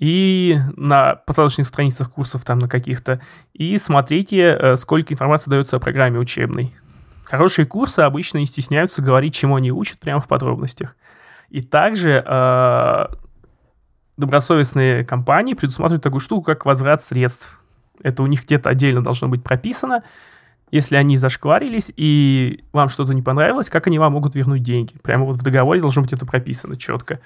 [SPEAKER 2] и на посадочных страницах курсов там на каких-то, и смотрите, э, сколько информации дается о программе учебной. Хорошие курсы обычно не стесняются говорить, чему они учат, прямо в подробностях. И также э, добросовестные компании предусматривают такую штуку, как возврат средств. Это у них где-то отдельно должно быть прописано. Если они зашкварились и вам что-то не понравилось, как они вам могут вернуть деньги? Прямо вот в договоре должно быть это прописано четко.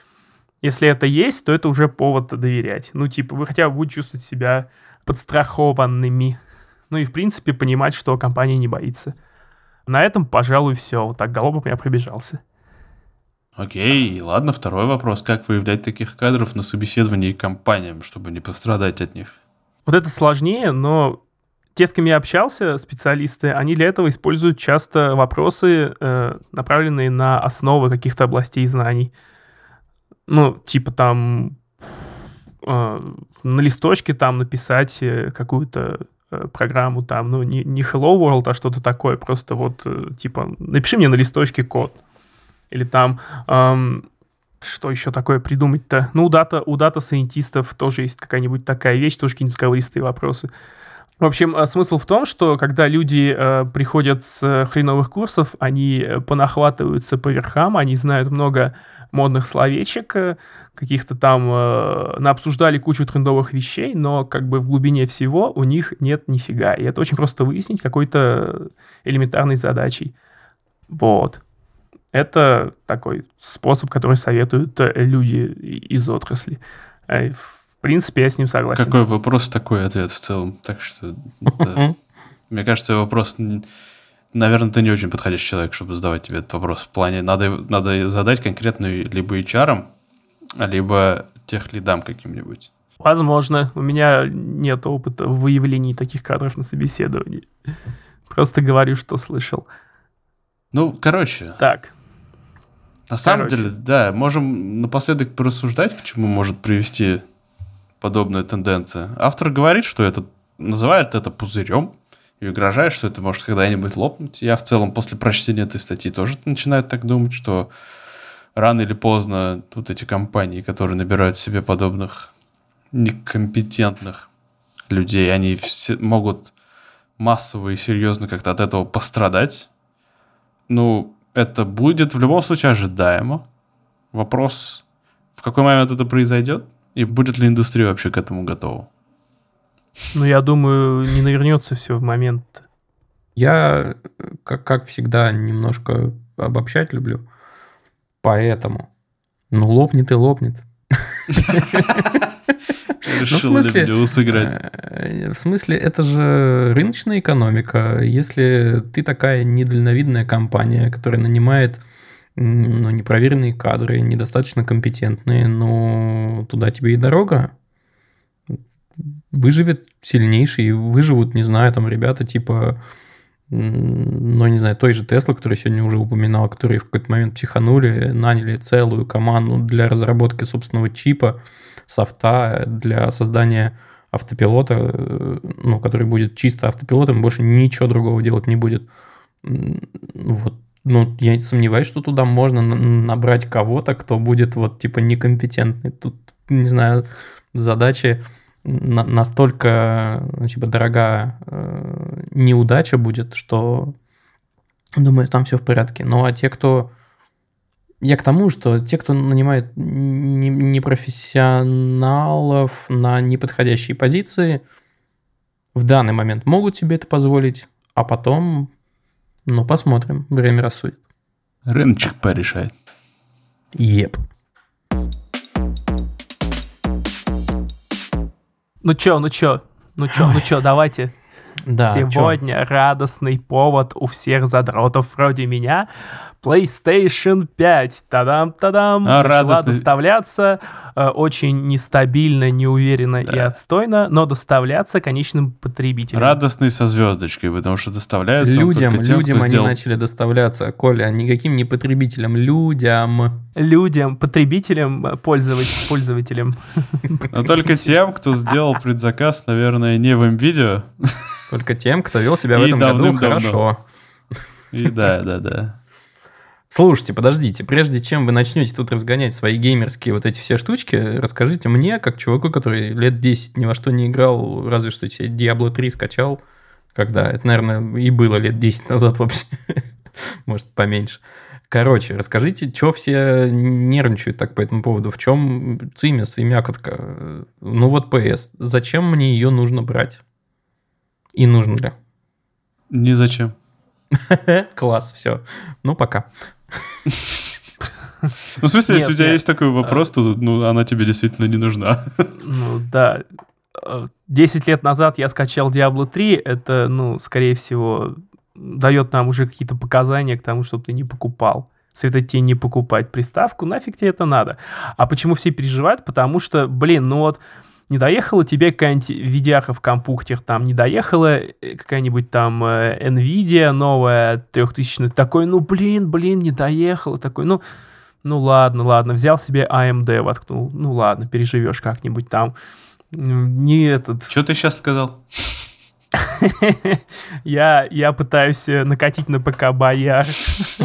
[SPEAKER 2] Если это есть, то это уже повод доверять. Ну, типа, вы хотя бы будете чувствовать себя подстрахованными. Ну и, в принципе, понимать, что компания не боится. На этом, пожалуй, все. Вот так голубом я пробежался.
[SPEAKER 3] Окей, ладно, второй вопрос. Как выявлять таких кадров на собеседовании компаниям, чтобы не пострадать от них?
[SPEAKER 2] Вот это сложнее, но те, с кем я общался, специалисты, они для этого используют часто вопросы, э, направленные на основы каких-то областей знаний. Ну, типа там э, на листочке там написать э, какую-то э, программу там, ну, не, не Hello World, а что-то такое, просто вот, э, типа, напиши мне на листочке код. Или там, эм, что еще такое придумать-то? Ну, у дата, у дата-сайентистов тоже есть какая-нибудь такая вещь, тоже какие-нибудь заковыристые вопросы. В общем, э, смысл в том, что когда люди э, приходят с хреновых курсов, они э, понахватываются по верхам, они знают много модных словечек, э, каких-то там э, наобсуждали кучу трендовых вещей, но как бы в глубине всего у них нет нифига. И это очень просто выяснить какой-то элементарной задачей. Вот. Это такой способ, который советуют э, люди из отрасли. В принципе, я с ним согласен.
[SPEAKER 3] Какой вопрос, такой ответ в целом. Так что, да. мне кажется, вопрос, наверное, ты не очень подходящий человек, чтобы задавать тебе этот вопрос. В плане, надо, надо задать конкретную либо HR, либо тех лидам каким-нибудь.
[SPEAKER 2] Возможно. У меня нет опыта в выявлении таких кадров на собеседовании. Просто говорю, что слышал.
[SPEAKER 3] Ну, короче.
[SPEAKER 2] Так.
[SPEAKER 3] На самом Короче. деле, да, можем напоследок порассуждать, к чему может привести подобная тенденция. Автор говорит, что это называет это пузырем и угрожает, что это может когда-нибудь лопнуть. Я в целом после прочтения этой статьи тоже начинаю так думать, что рано или поздно вот эти компании, которые набирают себе подобных некомпетентных людей, они все могут массово и серьезно как-то от этого пострадать. Ну, это будет в любом случае ожидаемо. Вопрос, в какой момент это произойдет, и будет ли индустрия вообще к этому готова?
[SPEAKER 2] Ну, я думаю, не навернется все в момент.
[SPEAKER 1] Я, как, как всегда, немножко обобщать люблю. Поэтому, ну, лопнет и лопнет.
[SPEAKER 3] Решил ну, в смысле, сыграть.
[SPEAKER 1] Э, в смысле, это же рыночная экономика. Если ты такая недальновидная компания, которая нанимает ну, непроверенные кадры, недостаточно компетентные, но туда тебе и дорога. Выживет сильнейший, выживут, не знаю, там ребята типа, ну, не знаю, той же Тесла, который сегодня уже упоминал, которые в какой-то момент психанули, наняли целую команду для разработки собственного чипа, софта, для создания автопилота, ну, который будет чисто автопилотом, больше ничего другого делать не будет. Вот ну, я сомневаюсь, что туда можно набрать кого-то, кто будет вот типа некомпетентный. Тут, не знаю, задачи на настолько, типа, дорогая э, неудача будет, что думаю, там все в порядке. Ну, а те, кто... Я к тому, что те, кто нанимает непрофессионалов на неподходящие позиции, в данный момент могут себе это позволить, а потом ну, посмотрим. Время рассудит.
[SPEAKER 3] Рыночек порешает.
[SPEAKER 1] Еп.
[SPEAKER 2] Ну чё, ну чё, ну чё, ну чё, давайте. Да, Сегодня чё? радостный повод у всех задротов вроде меня. PlayStation 5, тадам-тадам, а, начала доставляться. э, очень нестабильно, неуверенно и отстойно, но доставляться конечным потребителям.
[SPEAKER 3] Радостный со звездочкой, потому что доставляются
[SPEAKER 1] Людям,
[SPEAKER 3] тем,
[SPEAKER 1] людям они
[SPEAKER 3] сделал-
[SPEAKER 1] начали доставляться, Коля, никаким не потребителям, людям.
[SPEAKER 2] Людям, потребителям, э, пользовать, пользователям.
[SPEAKER 3] Но только тем, кто сделал предзаказ, наверное, не в видео.
[SPEAKER 1] Только тем, кто вел себя в этом году хорошо.
[SPEAKER 3] И да, да, да.
[SPEAKER 1] Слушайте, подождите, прежде чем вы начнете тут разгонять свои геймерские вот эти все штучки, расскажите мне, как чуваку, который лет 10 ни во что не играл, разве что себе Diablo 3 скачал, когда это, наверное, и было лет 10 назад вообще, может, поменьше. Короче, расскажите, что все нервничают так по этому поводу, в чем цимис и мякотка? Ну вот PS, зачем мне ее нужно брать? И нужно ли?
[SPEAKER 3] Ни зачем.
[SPEAKER 1] Класс, все. Ну, пока.
[SPEAKER 3] Ну, в смысле, если у тебя есть такой вопрос, то ну, она тебе действительно не нужна.
[SPEAKER 2] Ну да. Э, 10 лет назад я скачал Diablo 3. Это, ну, скорее всего, дает нам уже какие-то показания к тому, чтобы ты не покупал. Советую тебе не покупать приставку. Нафиг тебе это надо? А почему все переживают? Потому что, блин, ну вот не доехала тебе какая-нибудь видяха в компьютер, там не доехала э, какая-нибудь там э, Nvidia новая 3000 такой, ну блин, блин, не доехала, такой, ну, ну ладно, ладно, взял себе AMD воткнул, ну ладно, переживешь как-нибудь там. Не этот,
[SPEAKER 3] Что ты сейчас сказал?
[SPEAKER 2] я, я пытаюсь э, накатить на ПК бояр.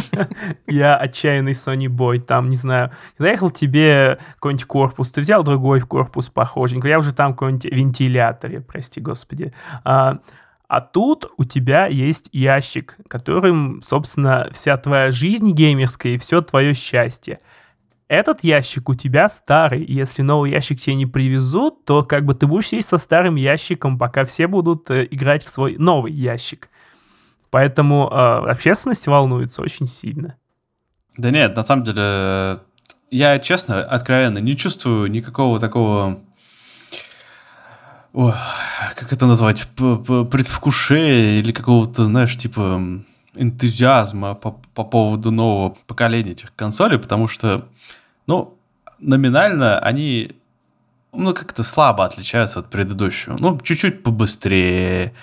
[SPEAKER 2] Я отчаянный Sony Boy. Там, не знаю, заехал тебе какой-нибудь корпус, ты взял другой корпус похоженький. Я уже там какой-нибудь вентиляторе, прости господи. А, а тут у тебя есть ящик, которым, собственно, вся твоя жизнь геймерская и все твое счастье. Этот ящик у тебя старый. Если новый ящик тебе не привезут, то как бы ты будешь сидеть со старым ящиком, пока все будут э, играть в свой новый ящик. Поэтому э, общественность волнуется очень сильно.
[SPEAKER 3] Да нет, на самом деле, я честно, откровенно, не чувствую никакого такого... Ой, как это назвать? Предвкушения или какого-то, знаешь, типа энтузиазма по, по поводу нового поколения этих консолей, потому что, ну, номинально они, ну, как-то слабо отличаются от предыдущего. Ну, чуть-чуть побыстрее,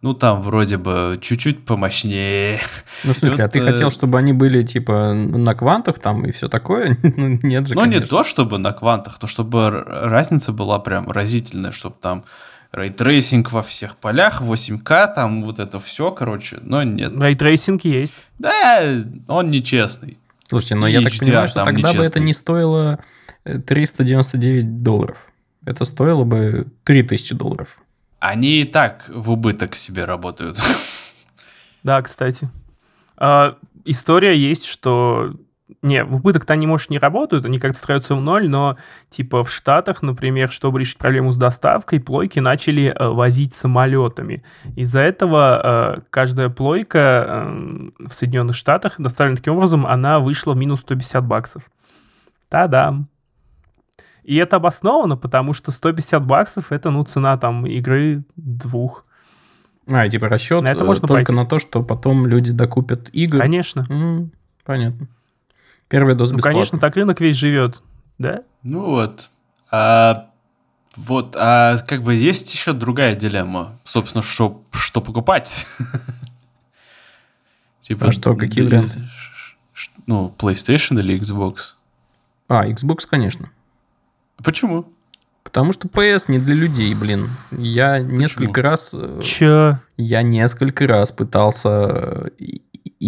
[SPEAKER 3] ну, там вроде бы чуть-чуть помощнее.
[SPEAKER 1] Ну, в смысле, а ты
[SPEAKER 3] вот, э,
[SPEAKER 1] хотел, чтобы они были, типа, на квантах там и все такое? Ну, нет же,
[SPEAKER 3] Ну, не
[SPEAKER 1] конечно.
[SPEAKER 3] то, чтобы на квантах, то чтобы разница была прям разительная, чтобы там рейтрейсинг во всех полях, 8К, там вот это все, короче, но нет.
[SPEAKER 2] Рейтрейсинг есть.
[SPEAKER 3] Да, он нечестный.
[SPEAKER 1] Слушайте, но я так понимаю, что тогда бы это
[SPEAKER 3] нечестный.
[SPEAKER 1] не стоило э, 399 долларов. Это стоило бы 3000 долларов.
[SPEAKER 3] Они и так в убыток себе работают.
[SPEAKER 2] Да, кстати. А, история есть, что... Не, в убыток-то они, может, не работают, они как-то строятся в ноль, но, типа, в Штатах, например, чтобы решить проблему с доставкой, плойки начали э, возить самолетами. Из-за этого э, каждая плойка э, в Соединенных Штатах, доставлена таким образом, она вышла в минус 150 баксов. Та-дам! И это обосновано, потому что 150 баксов это, ну, цена там игры двух.
[SPEAKER 1] А, типа расчет
[SPEAKER 2] На это
[SPEAKER 1] э,
[SPEAKER 2] можно
[SPEAKER 1] только
[SPEAKER 2] пойти.
[SPEAKER 1] на то, что потом люди докупят игры.
[SPEAKER 2] Конечно.
[SPEAKER 1] М, понятно. Первая доза
[SPEAKER 2] Ну,
[SPEAKER 1] бесплатно.
[SPEAKER 2] конечно, так рынок весь живет. Да?
[SPEAKER 3] Ну вот. А, вот, а как бы есть еще другая дилемма. Собственно, что, что покупать? Типа,
[SPEAKER 1] А что, какие варианты?
[SPEAKER 3] Ну, PlayStation или Xbox?
[SPEAKER 1] А, Xbox, конечно.
[SPEAKER 3] Почему?
[SPEAKER 1] Потому что PS не для людей, блин. Я несколько раз... э,
[SPEAKER 2] Чё?
[SPEAKER 1] Я несколько раз пытался э,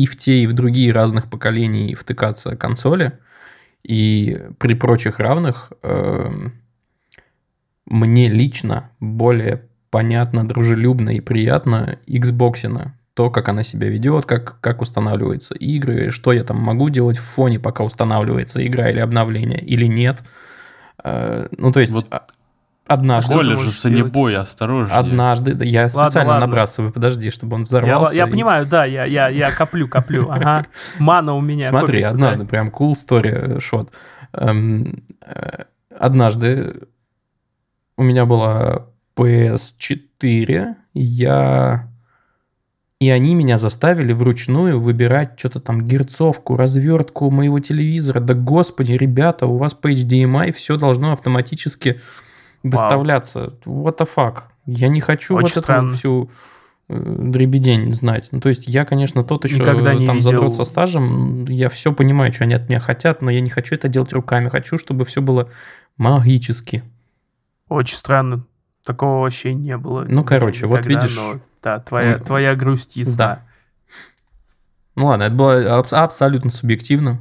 [SPEAKER 1] и в те, и в другие разных поколений втыкаться консоли. И при прочих равных эм, мне лично более понятно, дружелюбно и приятно Xbox. То, как она себя ведет, как, как устанавливаются игры, что я там могу делать в фоне, пока устанавливается игра или обновление, или нет. Э, Ну, то есть,
[SPEAKER 3] Вот
[SPEAKER 1] а- однажды...
[SPEAKER 3] Коля же санебой, осторожнее.
[SPEAKER 1] Однажды, да, я
[SPEAKER 2] Ладно,
[SPEAKER 1] специально
[SPEAKER 2] ладно.
[SPEAKER 1] набрасываю, подожди, чтобы он
[SPEAKER 2] Я,
[SPEAKER 1] взорвался.
[SPEAKER 2] я
[SPEAKER 1] и-
[SPEAKER 2] понимаю, да, я, я, я коплю, коплю. Ага. Мана у меня.
[SPEAKER 1] Смотри,
[SPEAKER 2] копится,
[SPEAKER 1] однажды прям cool story шот. Эм, э, Однажды у меня была PS4, я И они меня заставили вручную выбирать что-то там герцовку, развертку моего телевизора. Да господи, ребята, у вас по HDMI все должно автоматически доставляться. What the fuck? Я не хочу
[SPEAKER 2] Очень
[SPEAKER 1] вот
[SPEAKER 2] странно.
[SPEAKER 1] эту всю э, дребедень знать. Ну, то есть я, конечно, тот еще
[SPEAKER 2] Никогда не
[SPEAKER 1] там
[SPEAKER 2] видел.
[SPEAKER 1] задрот со стажем. Я все понимаю, что они от меня хотят, но я не хочу это делать руками. Хочу, чтобы все было магически.
[SPEAKER 2] Очень странно. Такого вообще не было.
[SPEAKER 1] Ну, короче, вот
[SPEAKER 2] никогда,
[SPEAKER 1] видишь.
[SPEAKER 2] но, да, твоя,
[SPEAKER 1] Ну,
[SPEAKER 2] твоя грусть ясна.
[SPEAKER 1] Да. Ну ладно, это было аб- абсолютно субъективно.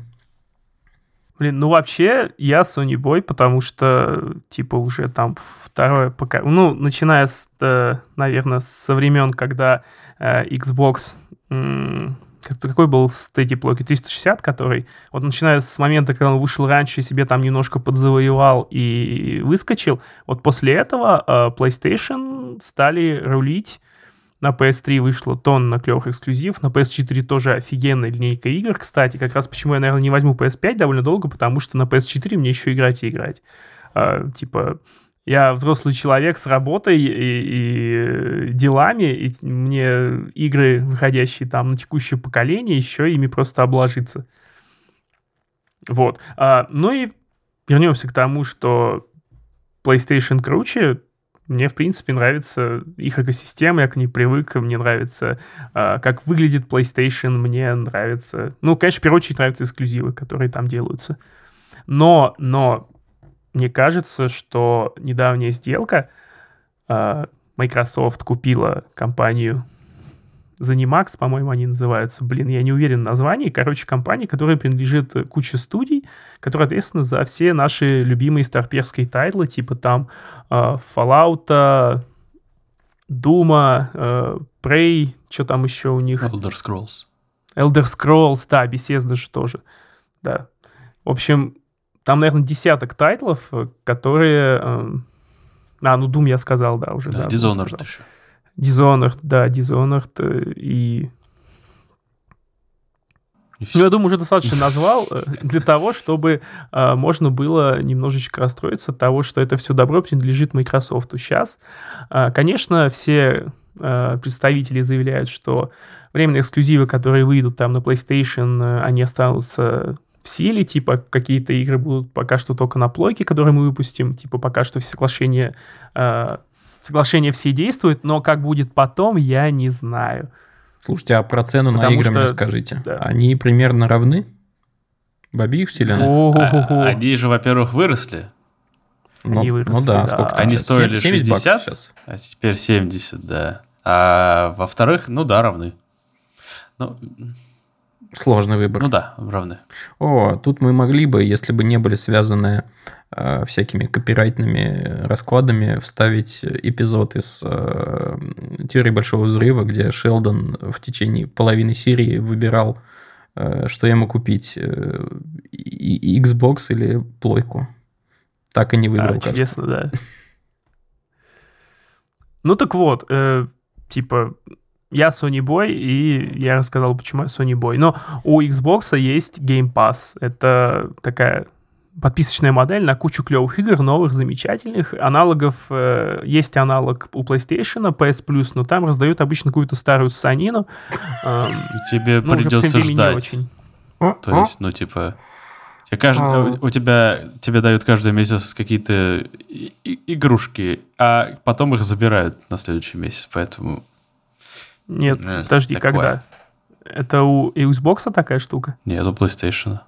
[SPEAKER 2] Блин, ну вообще я Sony Boy, потому что, типа, уже там второе пока... Ну, начиная с, э, наверное, со времен, когда э, Xbox... м, как- какой был Steady Block 360, который... Вот начиная с момента, когда он вышел раньше, себе там немножко подзавоевал и выскочил, вот после этого э, PlayStation стали рулить на PS3 вышло тонна клевых эксклюзив. На PS4 тоже офигенная линейка игр. Кстати, как раз почему я, наверное, не возьму PS5 довольно долго, потому что на PS4 мне еще играть и играть. А, типа, я взрослый человек с работой и, и делами, и мне игры, выходящие там на текущее поколение, еще ими просто обложиться. Вот. А, ну и вернемся к тому, что PlayStation круче, мне, в принципе, нравится их экосистема, я к ней привык, мне нравится, а, как выглядит PlayStation, мне нравится... Ну, конечно, в первую очередь нравятся эксклюзивы, которые там делаются. Но, но, мне кажется, что недавняя сделка, а, Microsoft купила компанию ZeniMax, по-моему, они называются. Блин, я не уверен в названии. Короче, компания, которая принадлежит куче студий, которая ответственна за все наши любимые старперские тайтлы, типа там э, Fallout, Doom 'а, э, Prey, что там еще у них?
[SPEAKER 3] Elder Scrolls.
[SPEAKER 2] Elder Scrolls, да, Bethesda же тоже. Да. В общем, там, наверное, десяток тайтлов, э, которые... э, А, ну, Doom я сказал, да, уже.
[SPEAKER 3] Да,
[SPEAKER 2] да,
[SPEAKER 3] Dishonored еще.
[SPEAKER 2] Dishonored, да, Dishonored э, и...
[SPEAKER 3] И
[SPEAKER 2] Ну, я думаю, уже достаточно назвал э, для того, чтобы э, можно было немножечко расстроиться от того, что это все добро принадлежит Microsoft. Сейчас, э, конечно, все э, представители заявляют, что временные эксклюзивы, которые выйдут там на PlayStation, э, они останутся в силе, типа какие-то игры будут пока что только на плойке, которые мы выпустим, типа пока что все соглашения, э, соглашения все действуют, но как будет потом, я не знаю.
[SPEAKER 1] Слушайте, а про цену на
[SPEAKER 2] Потому
[SPEAKER 1] игры мне
[SPEAKER 2] что-
[SPEAKER 1] скажите.
[SPEAKER 2] да.
[SPEAKER 1] Они примерно равны? В обеих вселенных?
[SPEAKER 2] О-хо-хо-хо.
[SPEAKER 3] А- Они же, во-первых, выросли,
[SPEAKER 1] Ну,
[SPEAKER 2] они
[SPEAKER 1] ну
[SPEAKER 2] выросли,
[SPEAKER 1] да,
[SPEAKER 2] да.
[SPEAKER 1] сколько там
[SPEAKER 3] Они
[SPEAKER 1] сейчас?
[SPEAKER 3] стоили
[SPEAKER 1] 70 баксов
[SPEAKER 3] 60?
[SPEAKER 1] сейчас.
[SPEAKER 3] а теперь 70, да. А во-вторых, ну да, равны. Ну,
[SPEAKER 1] Сложный выбор.
[SPEAKER 3] ну да, равны.
[SPEAKER 1] О, тут мы могли бы, если бы не были связаны всякими копирайтными раскладами, вставить эпизод из э, теории большого взрыва, где Шелдон в течение половины серии выбирал, э, что ему купить, э, и- и Xbox или плойку. Так и не выбрал,
[SPEAKER 2] А,
[SPEAKER 1] кажется.
[SPEAKER 2] чудесно, да. Ну так вот, э, типа, я Sony Boy, и я рассказал, почему я Sony Boy. Но у Xbox есть Game Pass. Это такая подписочная модель на кучу клевых игр, новых, замечательных. Аналогов, э, есть аналог у PlayStation, PS Plus, но там раздают обычно какую-то старую санину. Эм,
[SPEAKER 3] Тебе
[SPEAKER 2] ну,
[SPEAKER 3] придется ждать. То есть, ну, типа, тебе кажд- у тебя тебе дают каждый месяц какие-то и- игрушки, а потом их забирают на следующий месяц, поэтому...
[SPEAKER 2] Нет,
[SPEAKER 3] Э,
[SPEAKER 2] подожди,
[SPEAKER 3] такое.
[SPEAKER 2] когда? Это у Xbox такая штука?
[SPEAKER 3] Нет, у PlayStation.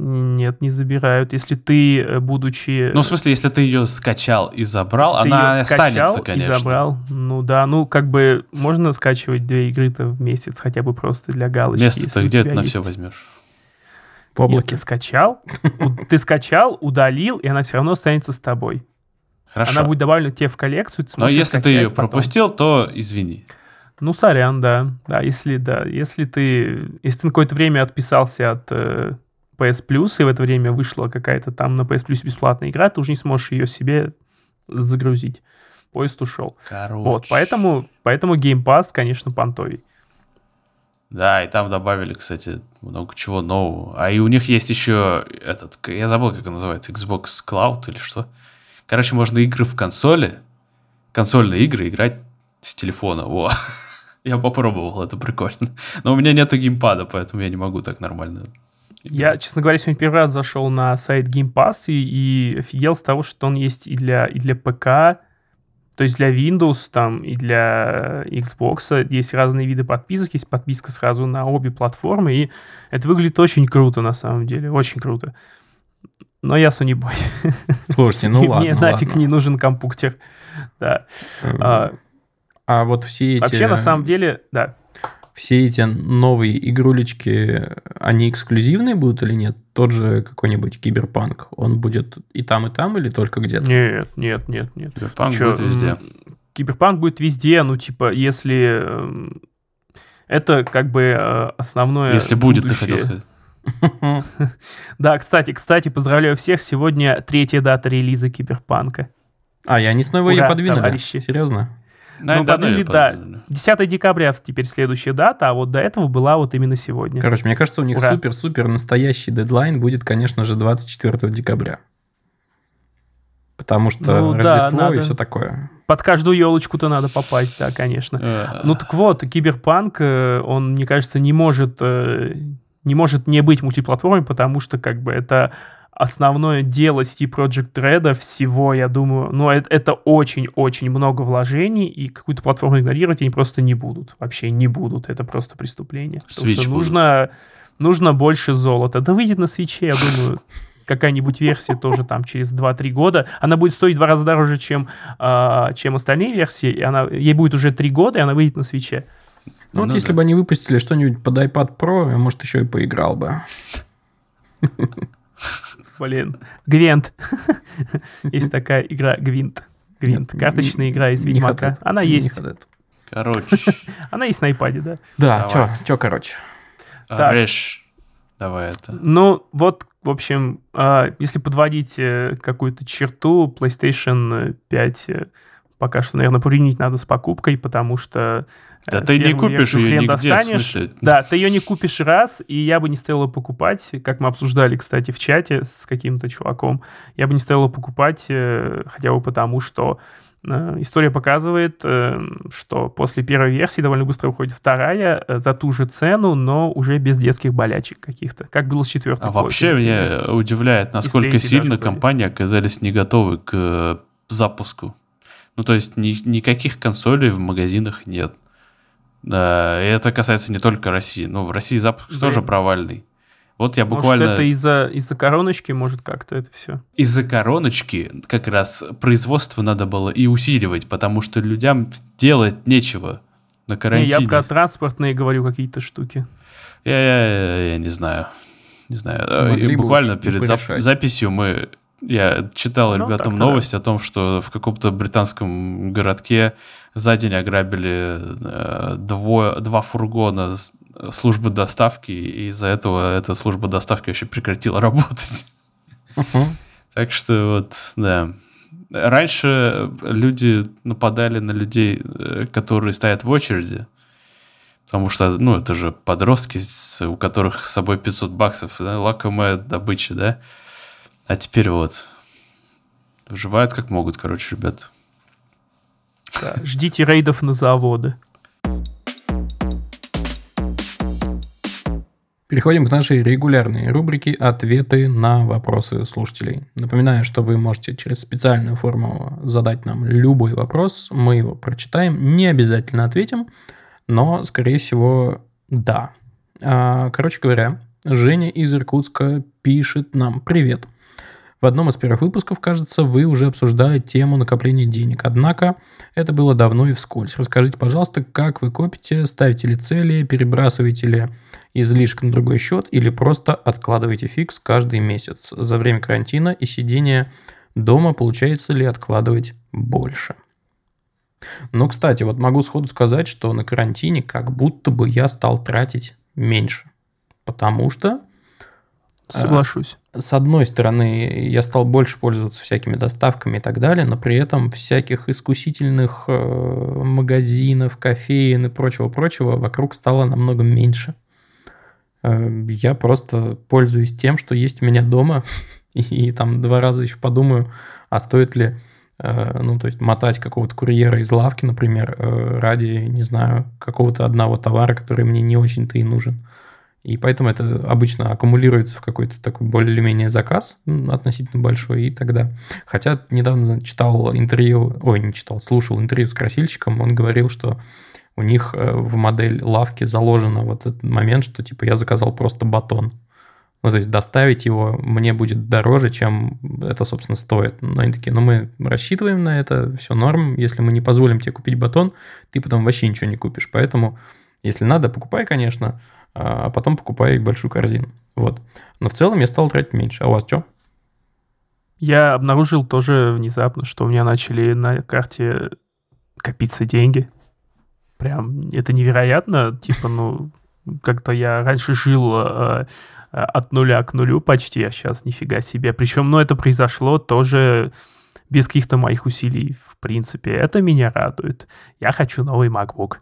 [SPEAKER 2] Нет, не забирают. Если ты, э, будучи...
[SPEAKER 3] Ну, в смысле, если ты ее скачал и забрал,
[SPEAKER 2] если ты
[SPEAKER 3] она
[SPEAKER 2] её скачал
[SPEAKER 3] останется,
[SPEAKER 2] и
[SPEAKER 3] конечно.
[SPEAKER 2] забрал. Ну да, ну как бы можно скачивать две игры-то в месяц, хотя бы просто для галочки.
[SPEAKER 3] Место-то где ты на
[SPEAKER 2] есть.
[SPEAKER 3] все возьмешь?
[SPEAKER 1] В
[SPEAKER 2] Нет,
[SPEAKER 1] облаке.
[SPEAKER 2] ты скачал, ты скачал, удалил, и она все равно останется с тобой.
[SPEAKER 3] Хорошо.
[SPEAKER 2] Она будет добавлена тебе в коллекцию. ты
[SPEAKER 3] Но если ты ее
[SPEAKER 2] потом.
[SPEAKER 3] пропустил, то извини.
[SPEAKER 2] Ну, сорян, да. Да, если, да, если ты, если ты на какое-то время отписался от э, PS Plus, и в это время вышла какая-то там на PS Plus бесплатная игра, ты уже не сможешь ее себе загрузить. Поезд ушел.
[SPEAKER 3] Короче.
[SPEAKER 2] Вот, поэтому, поэтому Game Pass, конечно, понтовый.
[SPEAKER 3] Да, и там добавили, кстати, много чего нового. А и у них есть еще этот, я забыл, как он называется, Xbox Cloud или что. Короче, можно игры в консоли, консольные игры играть с телефона. Во. Я попробовал, это прикольно. Но у меня нету геймпада, поэтому я не могу так нормально.
[SPEAKER 2] Я, честно говоря, сегодня первый раз зашел на сайт Game Pass и, и офигел с того, что он есть и для, и для ПК, то есть для Windows там и для Xbox есть разные виды подписок, есть подписка сразу на обе платформы, и это выглядит очень круто на самом деле, очень круто. Но я Boy.
[SPEAKER 1] Слушайте, ну ладно.
[SPEAKER 2] Мне нафиг не нужен компьютер. Да. А,
[SPEAKER 1] А вот все эти...
[SPEAKER 2] Вообще, на самом деле, да.
[SPEAKER 1] Все эти новые игрулечки, они эксклюзивные будут или нет? Тот же какой-нибудь киберпанк, он будет и там, и там, или только где-то?
[SPEAKER 2] Нет, нет, нет, нет.
[SPEAKER 3] Киберпанк
[SPEAKER 2] Чё,
[SPEAKER 3] будет везде.
[SPEAKER 2] Киберпанк будет везде, ну, типа, если... эм, Это как бы э, основное
[SPEAKER 3] Если будет, ты
[SPEAKER 2] будущее.
[SPEAKER 3] хотел сказать.
[SPEAKER 2] Да, кстати, кстати, поздравляю всех. Сегодня третья дата релиза Киберпанка.
[SPEAKER 1] А, и они снова ее подвинули? Серьезно?
[SPEAKER 2] Ну,
[SPEAKER 3] давно
[SPEAKER 2] подвинули,
[SPEAKER 3] её
[SPEAKER 2] да.
[SPEAKER 3] подвинули.
[SPEAKER 2] 10 декабря теперь следующая дата, а вот до этого была вот именно сегодня.
[SPEAKER 1] Короче, мне кажется, у них супер-супер настоящий дедлайн будет, конечно же, 24 декабря. Потому что
[SPEAKER 2] Ну да,
[SPEAKER 1] Рождество и
[SPEAKER 2] надо.
[SPEAKER 1] все такое.
[SPEAKER 2] Под каждую елочку-то надо попасть, да, конечно.
[SPEAKER 3] Э,
[SPEAKER 2] Ну так вот, Киберпанк, э, он, мне кажется, не может, э, не может не быть мультиплатформой, потому что как бы это основное дело CD Project Red всего, я думаю, ну это, это очень-очень много вложений, и какую-то платформу игнорировать они просто не будут. Вообще не будут, это просто преступление. Потому
[SPEAKER 3] Switch
[SPEAKER 2] что
[SPEAKER 3] будут.
[SPEAKER 2] нужно, нужно больше золота. Да выйдет на свече, я думаю, какая-нибудь версия тоже там через 2-3 года. Она будет стоить в два раза дороже, чем, а, чем остальные версии. И она, ей будет уже 3 года, и она выйдет на свече.
[SPEAKER 1] Ну, вот
[SPEAKER 3] Ну
[SPEAKER 1] если
[SPEAKER 3] да.
[SPEAKER 1] бы они выпустили что-нибудь под iPad Pro, я, может, еще и поиграл бы.
[SPEAKER 2] Блин. Гвинт. Есть такая игра Гвинт. Гвинт. Карточная игра из Ведьмака. Она есть.
[SPEAKER 3] Короче,
[SPEAKER 2] Она есть на iPad, да.
[SPEAKER 1] Да, чё, чё, короче.
[SPEAKER 3] Реш. Давай это.
[SPEAKER 2] Ну, вот, в общем, а, если подводить э, какую-то черту, PlayStation 5 э, пока что, наверное, повременить надо с покупкой, потому что... э,
[SPEAKER 3] Да ты не купишь ее нигде, в
[SPEAKER 2] достанешь.
[SPEAKER 3] смысле?
[SPEAKER 2] Да, ты ее не купишь раз, и я бы не ее покупать, как мы обсуждали, кстати, в чате с каким-то чуваком. Я бы не ее покупать, э, хотя бы потому, что э, история показывает, э, что после первой версии довольно быстро выходит вторая э, за ту же цену, но уже без детских болячек каких-то, как было с четвертой.
[SPEAKER 3] А вообще меня удивляет, насколько сильно
[SPEAKER 2] даже были.
[SPEAKER 3] компании оказались не готовы к э, запуску. Ну, то есть ни- никаких консолей в магазинах нет. Да, и это касается не только России. Ну, в России запуск
[SPEAKER 2] Да.
[SPEAKER 3] тоже провальный. Вот я
[SPEAKER 2] Может,
[SPEAKER 3] буквально
[SPEAKER 2] это из-за из короночки, может, как-то это все.
[SPEAKER 3] из-за короночки как раз производство надо было и усиливать, потому что людям делать нечего на
[SPEAKER 2] я
[SPEAKER 3] карантине.
[SPEAKER 2] про транспортные говорю какие-то штуки.
[SPEAKER 3] Я, я- я не знаю. Не знаю.
[SPEAKER 1] Могли
[SPEAKER 3] буквально перед зап- записью мы... Я читал
[SPEAKER 2] Ну,
[SPEAKER 3] ребятам новость о том, что в каком-то британском городке за день ограбили э, дво- два фургона с- службы доставки, и из-за этого эта служба доставки вообще прекратила работать. Так что вот, да. Раньше люди нападали на людей, э, которые стоят в очереди, потому что, ну, это же подростки, у которых с собой 500 баксов, да, лакомая добыча, да. А теперь вот, выживают как могут, короче, ребят.
[SPEAKER 2] Да, Ждите рейдов на заводы.
[SPEAKER 1] Переходим к нашей регулярной рубрике «Ответы на вопросы слушателей». Напоминаю, что вы можете через специальную форму задать нам любой вопрос, мы его прочитаем, не обязательно ответим, но, скорее всего, да. А, Короче говоря, Женя из Иркутска пишет нам «Привет». В одном из первых выпусков, кажется, вы уже обсуждали тему накопления денег. Однако это было давно и вскользь. Расскажите, пожалуйста, как вы копите, ставите ли цели, перебрасываете ли излишек на другой счет или просто откладываете фикс каждый месяц. За время карантина и сидения дома получается ли откладывать больше? Ну, кстати, вот могу сходу сказать, что на карантине как будто бы я стал тратить меньше. Потому что
[SPEAKER 2] Соглашусь.
[SPEAKER 1] с одной стороны, я стал больше пользоваться всякими доставками и так далее, но при этом всяких искусительных э, магазинов, кофеин и прочего-прочего вокруг стало намного меньше. Э, я просто пользуюсь тем, что есть у меня дома, и, там два раза еще подумаю, а стоит ли э, ну, то есть мотать какого-то курьера из лавки, например, ради, не знаю, какого-то одного товара, который мне не очень-то и нужен. И поэтому это обычно аккумулируется в какой-то такой более-менее заказ относительно большой, и тогда... Хотя недавно читал интервью, ой, не читал, слушал интервью с красильщиком, он говорил, что у них э, в модель лавки заложено вот этот момент, что типа я заказал просто батон. Ну, то есть доставить его мне будет дороже, чем это, собственно, стоит. Но они такие, ну, мы рассчитываем на это, все норм. Если мы не позволим тебе купить батон, ты потом вообще ничего не купишь. Поэтому, если надо, покупай, конечно, а, а потом покупай большую корзину. Вот. Но в целом я стал тратить меньше. А у вас что?
[SPEAKER 2] Я обнаружил тоже внезапно, что у меня начали на карте копиться деньги. Прям это невероятно. Типа, ну, как-то я раньше жил э, от нуля к нулю почти, а сейчас нифига себе. Причем, ну, это произошло тоже без каких-то моих усилий, в принципе. Это меня радует. Я хочу новый MacBook.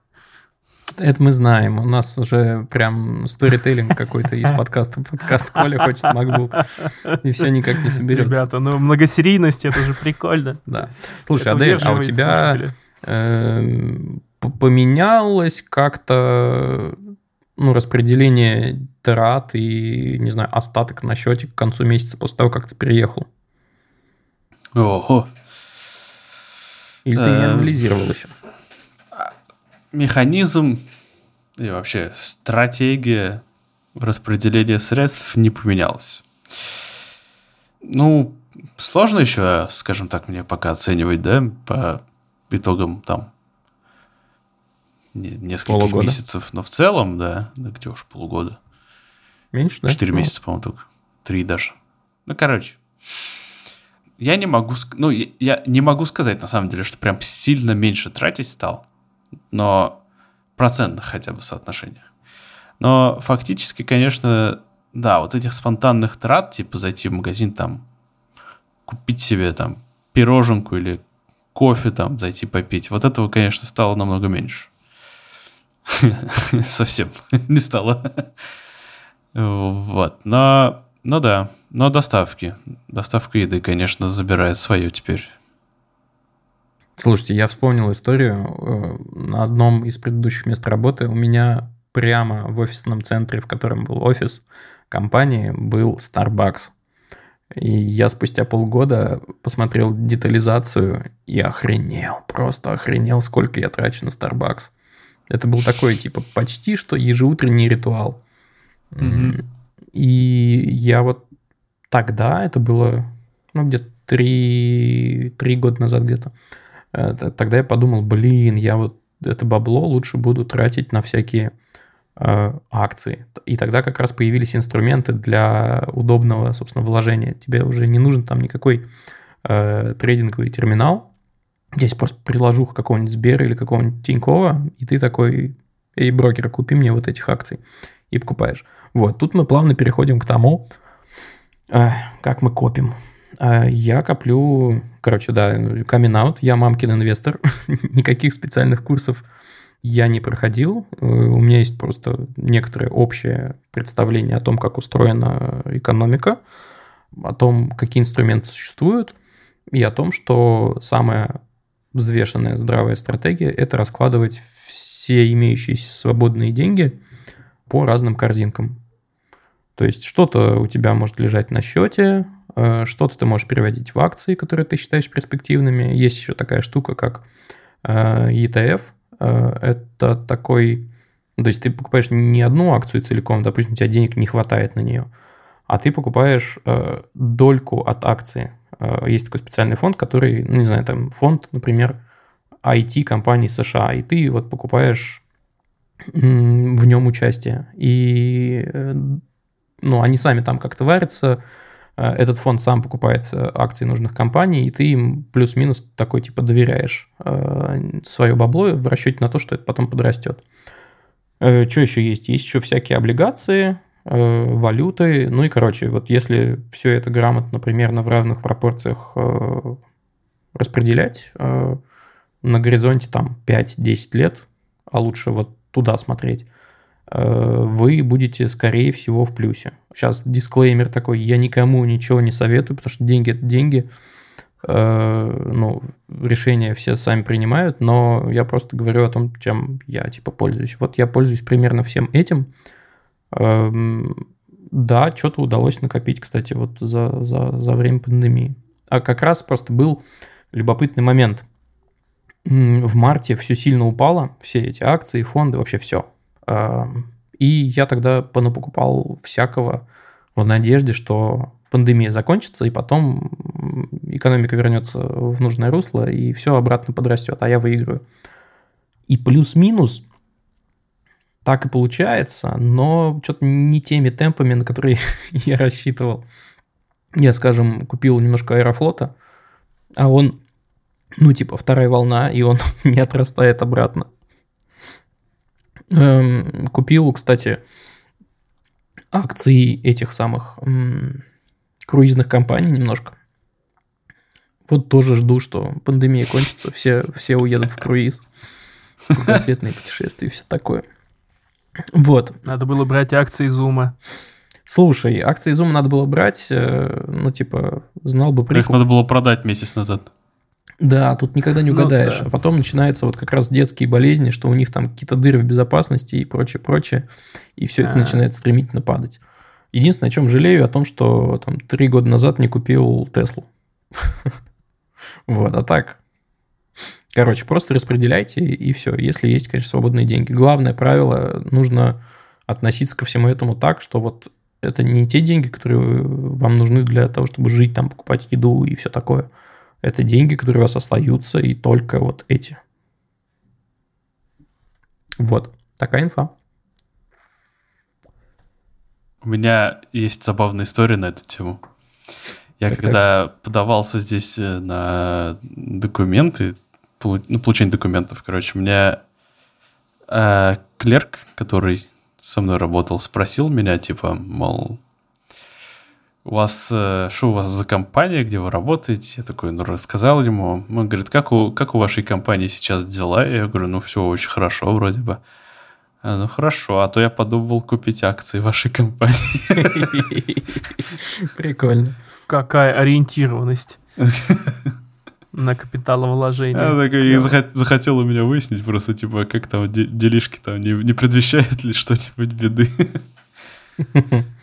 [SPEAKER 1] Это мы знаем. У нас уже прям сторителлинг какой-то из подкаста. Подкаст Коля хочет MacBook. И все никак не соберется.
[SPEAKER 2] Ребята, ну многосерийность, это же прикольно.
[SPEAKER 1] Да. Слушай, Адель, а у тебя эм, поменялось как-то ну, распределение трат и, не знаю, остаток на счете к концу месяца после того, как ты переехал?
[SPEAKER 3] Ого.
[SPEAKER 1] Или ты не эм, анализировал еще?
[SPEAKER 3] Механизм и вообще стратегия распределения средств не поменялась. Ну, сложно еще, скажем так, мне пока оценивать, да, по итогам там нескольких полугода. месяцев, но в целом, да, да где уж полугода.
[SPEAKER 1] Меньше, да?
[SPEAKER 3] Четыре ну. месяца, по-моему, только. Три даже. Ну, короче. Я не могу, ну, я не могу сказать, на самом деле, что прям сильно меньше тратить стал но процентных хотя бы соотношениях. Но фактически, конечно, да, вот этих спонтанных трат, типа зайти в магазин, там, купить себе там пироженку или кофе там зайти попить, вот этого, конечно, стало намного меньше. Совсем не стало. Вот, но, ну да, но доставки. Доставка еды, конечно, забирает свое теперь.
[SPEAKER 1] Слушайте, я вспомнил историю. Э, на одном из предыдущих мест работы у меня прямо в офисном центре, в котором был офис компании, был Starbucks. И я спустя полгода посмотрел детализацию и охренел, просто охренел, сколько я трачу на Starbucks. Это был такой, типа, почти что ежеутренний ритуал. Mm-hmm. И я вот тогда, это было, ну, где-то три, три года назад где-то, тогда я подумал, блин, я вот это бабло лучше буду тратить на всякие э, акции. И тогда как раз появились инструменты для удобного, собственно, вложения. Тебе уже не нужен там никакой э, трейдинговый терминал. Здесь просто приложу какого-нибудь Сбера или какого-нибудь Тинькова, и ты такой, эй, брокер, купи мне вот этих акций. И покупаешь. Вот, тут мы плавно переходим к тому, э, как мы копим. А я коплю, короче, да, камин out, я мамкин инвестор, никаких специальных курсов я не проходил. Э, у меня есть просто некоторое общее представление о том, как устроена экономика, о том, какие инструменты существуют, и о том, что самая взвешенная здравая стратегия – это раскладывать все имеющиеся свободные деньги по разным корзинкам. То есть что-то у тебя может лежать на счете, Э, что-то ты можешь переводить в акции, которые ты считаешь перспективными. Есть еще такая штука, как э, ETF. Э, это такой... То есть ты покупаешь не одну акцию целиком, допустим, у тебя денег не хватает на нее, а ты покупаешь дольку от акции. Есть такой специальный фонд, который, ну, не знаю, там фонд, например, IT-компании США, и ты вот покупаешь в нем участие. И ну, они сами там как-то варятся, Э, этот фонд сам покупает э, акции нужных компаний, и ты им плюс-минус такой типа доверяешь э, свое бабло в расчете на то, что это потом подрастет. Что еще есть? Есть еще всякие облигации, валюты. Ну и, короче, вот если все это грамотно, примерно в равных пропорциях распределять, на горизонте там 5-10 лет, а лучше вот туда смотреть, вы будете, скорее всего, в плюсе. Сейчас дисклеймер такой, я никому ничего не советую, потому что деньги – это деньги. Э, ну, решения все сами принимают, но я просто говорю о том, чем я, типа, пользуюсь. Вот я пользуюсь примерно всем этим. Эм, да, что-то удалось накопить, кстати, вот за, за, за время пандемии. А как раз просто был любопытный момент. В марте все сильно упало, все эти акции, фонды, вообще все. И я тогда понапокупал всякого в надежде, что пандемия закончится, и потом экономика вернется в нужное русло, и все обратно подрастет, а я выиграю. И плюс-минус так и получается, но что-то не теми темпами, на которые я рассчитывал. Я, скажем, купил немножко аэрофлота, а он, ну, типа, вторая волна, и он не отрастает обратно. Эм, купил, кстати, акции этих самых круизных компаний немножко. Вот тоже жду, что пандемия кончится, все, все уедут в круиз. Кругосветные путешествия и все такое. Вот.
[SPEAKER 2] Надо было брать акции Зума.
[SPEAKER 1] Слушай, акции Зума надо было брать, э, ну, типа, знал бы
[SPEAKER 3] прикол. Их надо было продать месяц назад.
[SPEAKER 1] Да, тут никогда не ну угадаешь. Ну, да. А потом начинаются вот как раз детские болезни, что у них там какие-то дыры в безопасности и прочее, прочее. И все это а. начинает стремительно падать. Единственное, о чем жалею, о том, что там три года назад не купил Теслу. Вот, а так. Короче, просто распределяйте и все. Если есть, конечно, свободные деньги. Главное правило, нужно относиться ко всему этому так, что вот это не те деньги, которые вам нужны для того, чтобы жить, там, покупать еду и все такое. Это деньги, которые у вас остаются, и только вот эти. Вот, такая инфа.
[SPEAKER 3] У меня есть забавная история на эту тему. Я так, когда так. подавался здесь э, на документы, ну, получение документов, короче, меня э, клерк, который со мной работал, спросил меня, типа, мол, у вас, э, что у вас за компания, где вы работаете? Я такой, ну, рассказал ему. Он говорит, как у, как у вашей компании сейчас дела? Я говорю, ну, все очень хорошо вроде бы. А, ну хорошо, а то я подумывал купить акции вашей компании.
[SPEAKER 1] Прикольно.
[SPEAKER 2] Какая ориентированность на капиталовложение.
[SPEAKER 3] Я такой, захотел у меня выяснить просто, типа, как там делишки там, не, не предвещает ли что-нибудь беды.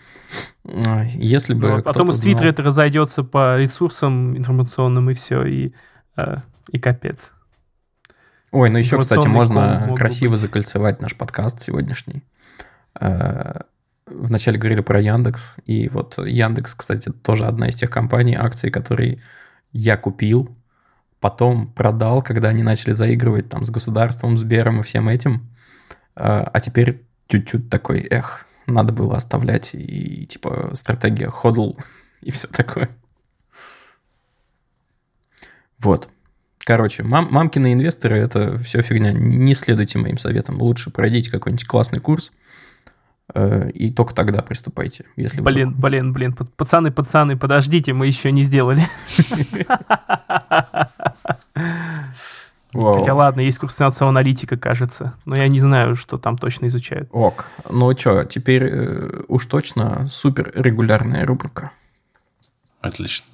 [SPEAKER 1] Если бы.
[SPEAKER 2] Ну, потом из Твиттера это разойдется по ресурсам информационным и все, и, э, и капец.
[SPEAKER 1] Ой, ну еще, кстати, можно красиво быть. закольцевать наш подкаст сегодняшний. Э, вначале говорили про Яндекс, и вот Яндекс, кстати, тоже одна из тех компаний, акции, которые я купил, потом продал, когда они начали заигрывать там с государством, с Бером и всем этим. Э, а теперь чуть-чуть такой, эх, надо было оставлять, и типа стратегия ходл и все такое. Вот. Короче, мам, мамкины инвесторы – это все фигня. Не следуйте моим советам. Лучше пройдите какой-нибудь классный курс, э, и только тогда приступайте. Если
[SPEAKER 2] блин, вдруг... блин, блин, пацаны, пацаны, подождите, мы еще не сделали. Wow. Хотя ладно, есть курс финансового аналитика, кажется, но я не знаю, что там точно изучают.
[SPEAKER 1] Ок, ну что, теперь э, уж точно супер регулярная рубрика.
[SPEAKER 3] Отлично.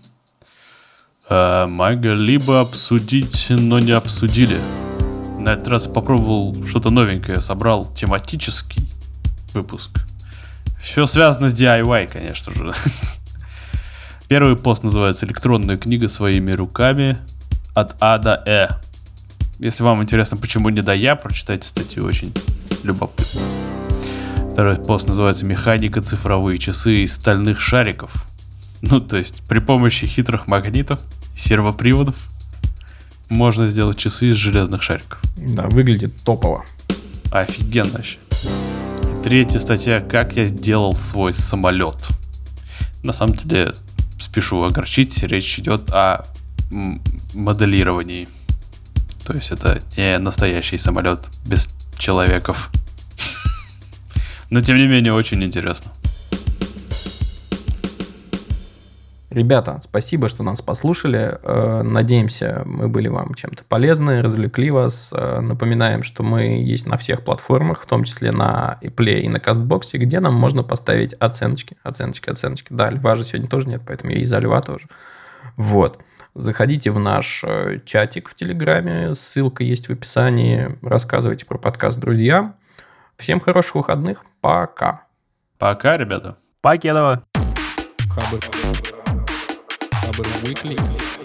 [SPEAKER 3] Э, либо обсудить, но не обсудили. На этот раз попробовал что-то новенькое, собрал тематический выпуск. Все связано с DIY, конечно же. Первый пост называется «Электронная книга своими руками от А до Э». Если вам интересно, почему не до Я, прочитайте статью, очень любопытно. Второй пост называется «Механика цифровые часы из стальных шариков». Ну, то есть при помощи хитрых магнитов сервоприводов можно сделать часы из железных шариков.
[SPEAKER 1] Да, выглядит топово.
[SPEAKER 3] Офигенно вообще. И третья статья «Как я сделал свой самолет». На самом деле, спешу огорчить, речь идет о моделировании. То есть это не настоящий самолет без человеков. Но тем не менее очень интересно.
[SPEAKER 1] Ребята, спасибо, что нас послушали. Э, надеемся, мы были вам чем-то полезны, развлекли вас. Э, напоминаем, что мы есть на всех платформах, в том числе на Play и на Кастбоксе, где нам можно поставить оценочки. Оценочки, оценочки. Да, льва же сегодня тоже нет, поэтому я и за льва тоже. Вот. Заходите в наш э, чатик в Телеграме, ссылка есть в описании. Рассказывайте про подкаст друзьям. Всем хороших выходных. Пока.
[SPEAKER 3] Пока, ребята.
[SPEAKER 2] Покедова.
[SPEAKER 1] Хабр. Хабр Weekly.